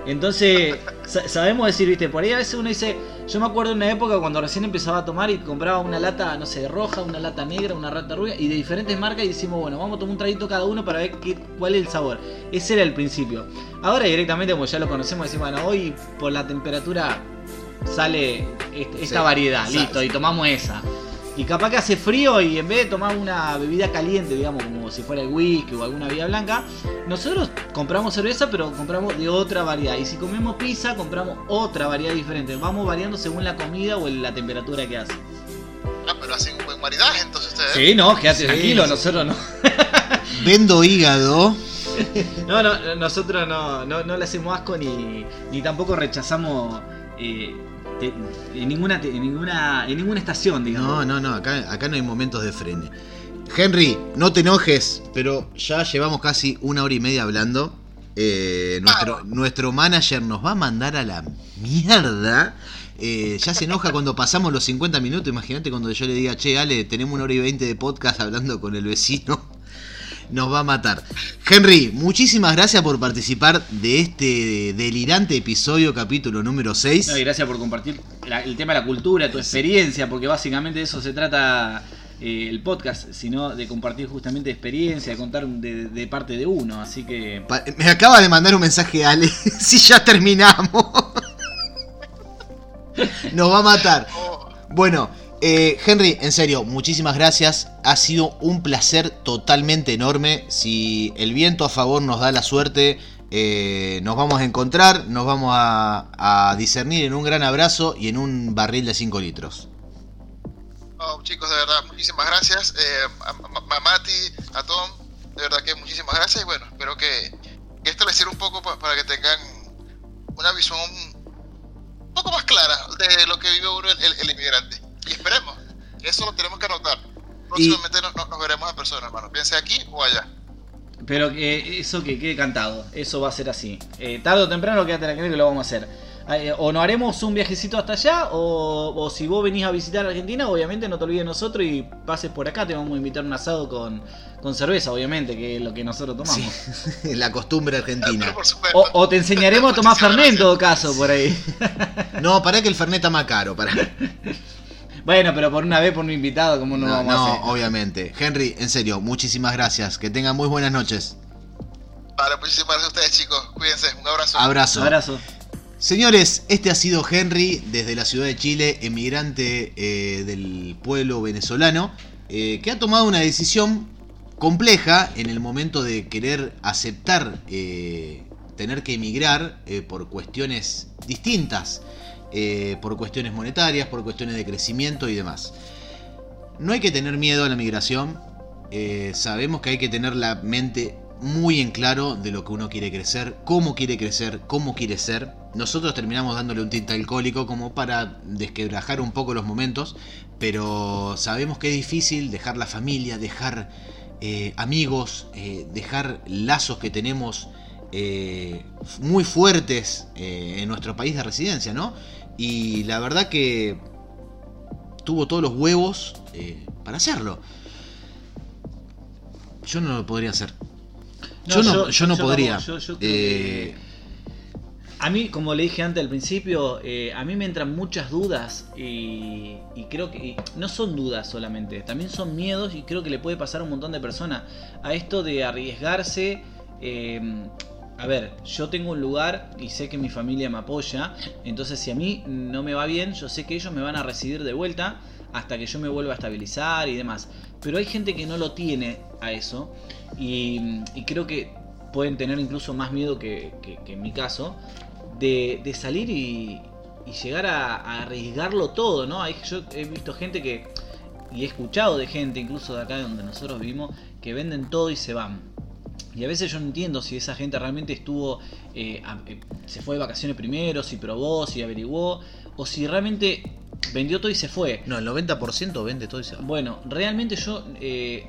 Entonces, sa- sabemos decir, viste, por ahí a veces uno dice, yo me acuerdo de una época cuando recién empezaba a tomar y compraba una lata, no sé, roja, una lata negra, una rata rubia y de diferentes marcas y decimos, bueno, vamos a tomar un traguito cada uno para ver qué, cuál es el sabor. Ese era el principio. Ahora directamente, como ya lo conocemos, decimos, bueno, hoy por la temperatura sale este- esta Sí, variedad, listo, y tomamos esa. Y capaz que hace frío y en vez de tomar una bebida caliente, digamos, como si fuera el whisky o alguna bebida blanca, nosotros compramos cerveza, pero compramos de otra variedad. Y si comemos pizza, compramos otra variedad diferente. Vamos variando según la comida o la temperatura que hace. Ah, pero hacen un buen maridaje entonces ustedes. Sí, no, quédate Sí, tranquilo, sí. nosotros no. Vendo hígado. No, no, nosotros no, no, no le hacemos asco ni, ni tampoco rechazamos eh, te- en, ninguna, te- en, ninguna, en ninguna estación, digamos. No, no, no, acá, acá no hay momentos de frene. Henry, no te enojes, pero ya llevamos casi una hora y media hablando. Eh, nuestro, nuestro manager nos va a mandar a la mierda. Eh, ya se enoja cuando pasamos los 50 minutos. Imagínate cuando yo le diga, che, Ale, tenemos una hora y 20 de podcast hablando con el vecino. Nos va a matar. Henry, muchísimas gracias por participar de este delirante episodio, capítulo número 6. No, y gracias por compartir la- el tema de la cultura, tu experiencia, porque básicamente de eso se trata eh, el podcast, sino de compartir justamente experiencia, de contar de, de parte de uno. Así que. Pa- Me acaba de mandar un mensaje Ale. si ya terminamos. Nos va a matar. Oh, Bueno, eh, Henry, en serio, muchísimas gracias. Ha sido un placer totalmente enorme. Si el viento a favor nos da la suerte, eh, nos vamos a encontrar, nos vamos a, a discernir en un gran abrazo y en un barril de 5 litros. oh, chicos, de verdad, muchísimas gracias. Eh, a, a- Mati, a Tom, de verdad que muchísimas gracias. Y bueno, espero que, que esto les sirva un poco pa- para que tengan una visión un poco más clara de lo que vive uno el, el- el inmigrante. Y esperemos, eso lo tenemos que anotar. Próximamente no- no- nos veremos en persona, hermano. Piense aquí o allá. Pero que eso que quede cantado, eso va a ser así. Eh, tarde o temprano, quédate la que lo vamos a hacer. eh, o nos haremos un viajecito hasta allá, o, o si vos venís a visitar Argentina, obviamente no te olvides de nosotros y pases por acá, te vamos a invitar a un asado con, con cerveza, obviamente, que es lo que nosotros tomamos. Sí, la costumbre argentina. O, o te enseñaremos a tomar Fernet en todo caso, por ahí. No, para que el Fernet está más caro. Para... Bueno, pero por una vez, por un invitado, como no, No, vamos no, a hacer? obviamente. Henry, en serio, muchísimas gracias. Que tengan muy buenas noches. Vale, muchísimas gracias a ustedes, chicos. Cuídense. Un abrazo. Abrazo. Abrazo. Señores, este ha sido Henry desde la ciudad de Chile, emigrante eh, del pueblo venezolano, eh, que ha tomado una decisión compleja en el momento de querer aceptar eh, tener que emigrar eh, por cuestiones distintas, eh, por cuestiones monetarias, por cuestiones de crecimiento y demás. No hay que tener miedo a la migración, eh, sabemos que hay que tener la mente muy en claro de lo que uno quiere crecer, cómo quiere crecer, cómo quiere ser. Nosotros terminamos dándole un tinte alcohólico como para desquebrajar un poco los momentos, pero sabemos que es difícil dejar la familia, dejar eh, amigos, dejar lazos que tenemos muy fuertes en nuestro país de residencia, ¿no? Y la verdad que tuvo todos los huevos eh, para hacerlo. Yo no lo podría hacer. yo, no, yo, no podría. yo- Eh, A mí, como le dije antes al principio, eh, a mí me entran muchas dudas y, y creo que y no son dudas solamente, también son miedos y creo que le puede pasar a un montón de personas a esto de arriesgarse. A ver, yo tengo un lugar y sé que mi familia me apoya, entonces si a mí no me va bien, yo sé que ellos me van a recibir de vuelta hasta que yo me vuelva a estabilizar y demás. Pero hay gente que no lo tiene a eso y, creo que pueden tener incluso más miedo que, que- en mi caso de, de salir y, y llegar a, a arriesgarlo todo, ¿no? Hay, yo he visto gente que, y he escuchado de gente, incluso de acá donde nosotros vivimos, que venden todo y se van. Y a veces yo no entiendo si esa gente realmente estuvo, eh, a- eh, se fue de vacaciones primero, si probó, si averiguó, o si realmente vendió todo y se fue. no, el 90% vende todo y se va. Bueno, realmente yo eh,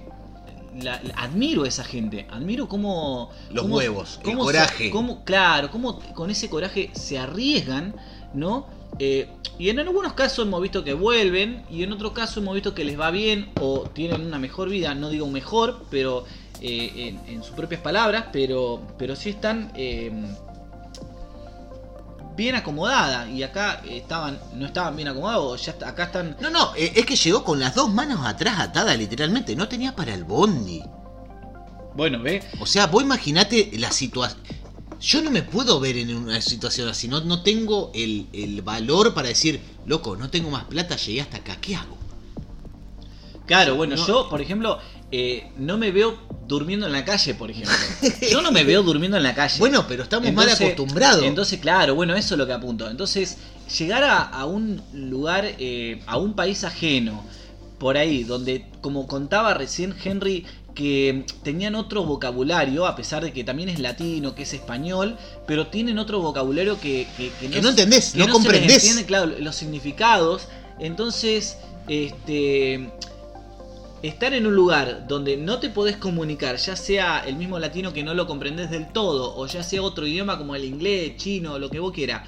la- la- admiro a esa gente, admiro cómo... Los cómo- huevos, el se- coraje. cómo- claro, cómo con ese coraje se arriesgan, ¿no? Eh, y en algunos casos hemos visto que vuelven y en otros casos hemos visto que les va bien o tienen una mejor vida, no digo mejor, pero eh, en, en sus propias palabras, pero, pero sí están... eh, bien acomodada y acá estaban no estaban bien acomodados ya está- acá están No, no, eh, es que llegó con las dos manos atrás atadas, literalmente. No tenía para el bondi. bueno ve O sea, vos imaginate la situación. Yo no me puedo ver en una situación así. No, no tengo el, el valor para decir, loco, no tengo más plata, llegué hasta acá, ¿qué hago? Claro, bueno, No. yo, por ejemplo, eh, no me veo durmiendo en la calle, por ejemplo. Yo no me veo durmiendo en la calle. Bueno, pero estamos mal acostumbrados. Entonces, claro, bueno, eso es lo que apunto. Entonces, llegar a, a un lugar, eh, a un país ajeno, por ahí, donde, como contaba recién Henry, que tenían otro vocabulario, a pesar de que también es latino, que es español, pero tienen otro vocabulario que, que, Que no se- entendés, no se les comprendés. entiende, claro, los significados. Entonces, este estar en un lugar donde no te podés comunicar, ya sea el mismo latino que no lo comprendés del todo, o ya sea otro idioma como el inglés, chino, lo que vos quieras,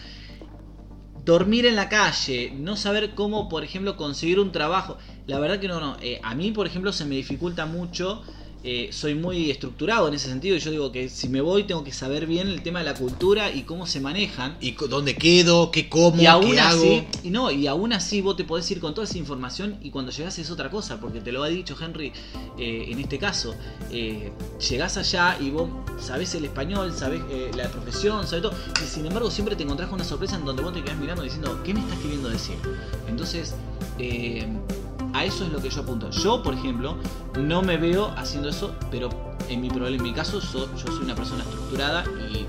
dormir en la calle, no saber cómo, por ejemplo, conseguir un trabajo, la verdad que no, no, eh, a mí, por ejemplo, se me dificulta mucho. Eh, soy muy estructurado en ese sentido y yo digo que si me voy tengo que saber bien el tema de la cultura y cómo se manejan ¿Y dónde quedo? ¿Qué como? y aún ¿Qué así, hago? y no, y aún así vos te podés ir con toda esa información y cuando llegás es otra cosa, porque te lo ha dicho Henry eh, en este caso. Eh, llegás allá y vos sabés el español, sabés eh, la profesión, sabés todo, y sin embargo siempre te encontrás con una sorpresa en donde vos te quedás mirando diciendo, ¿qué me estás queriendo decir? Entonces, eh, a eso es lo que yo apunto. Yo, por ejemplo, no me veo haciendo eso, pero en mi en mi caso, so- yo soy una persona estructurada y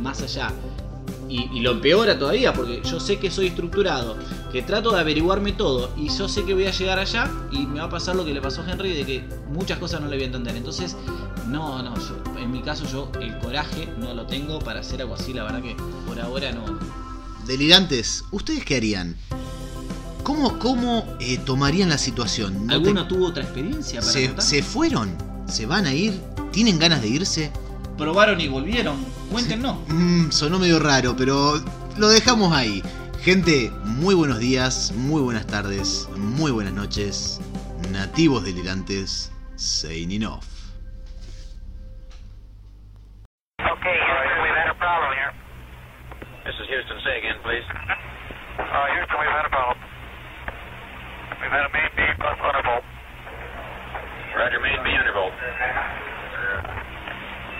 más allá y, lo empeora todavía, porque yo sé que soy estructurado, que trato de averiguarme todo, y yo sé que voy a llegar allá y me va a pasar lo que le pasó a Henry, de que muchas cosas no le voy a entender. Entonces, no, no, en mi caso yo el coraje no lo tengo para hacer algo así, la verdad que por ahora no. Delirantes, ¿ustedes qué harían? ¿Cómo, cómo eh, tomarían la situación? ¿No ¿Alguno te- tuvo otra experiencia para se, contar? se fueron? ¿Se van a ir? ¿Tienen ganas de irse? Probaron y volvieron, cuéntenos. Mm, sonó medio raro, pero lo dejamos ahí. Gente, muy buenos días, muy buenas tardes, muy buenas noches. Nativos delirantes, signing off. Okay, we've had a problem here. This is Houston. Say again, please. Uh, Houston, we've had a problem. We've had a main beam plus undervolt. Roger, main B undervolt.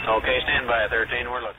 Okay, stand by, 13. We're looking.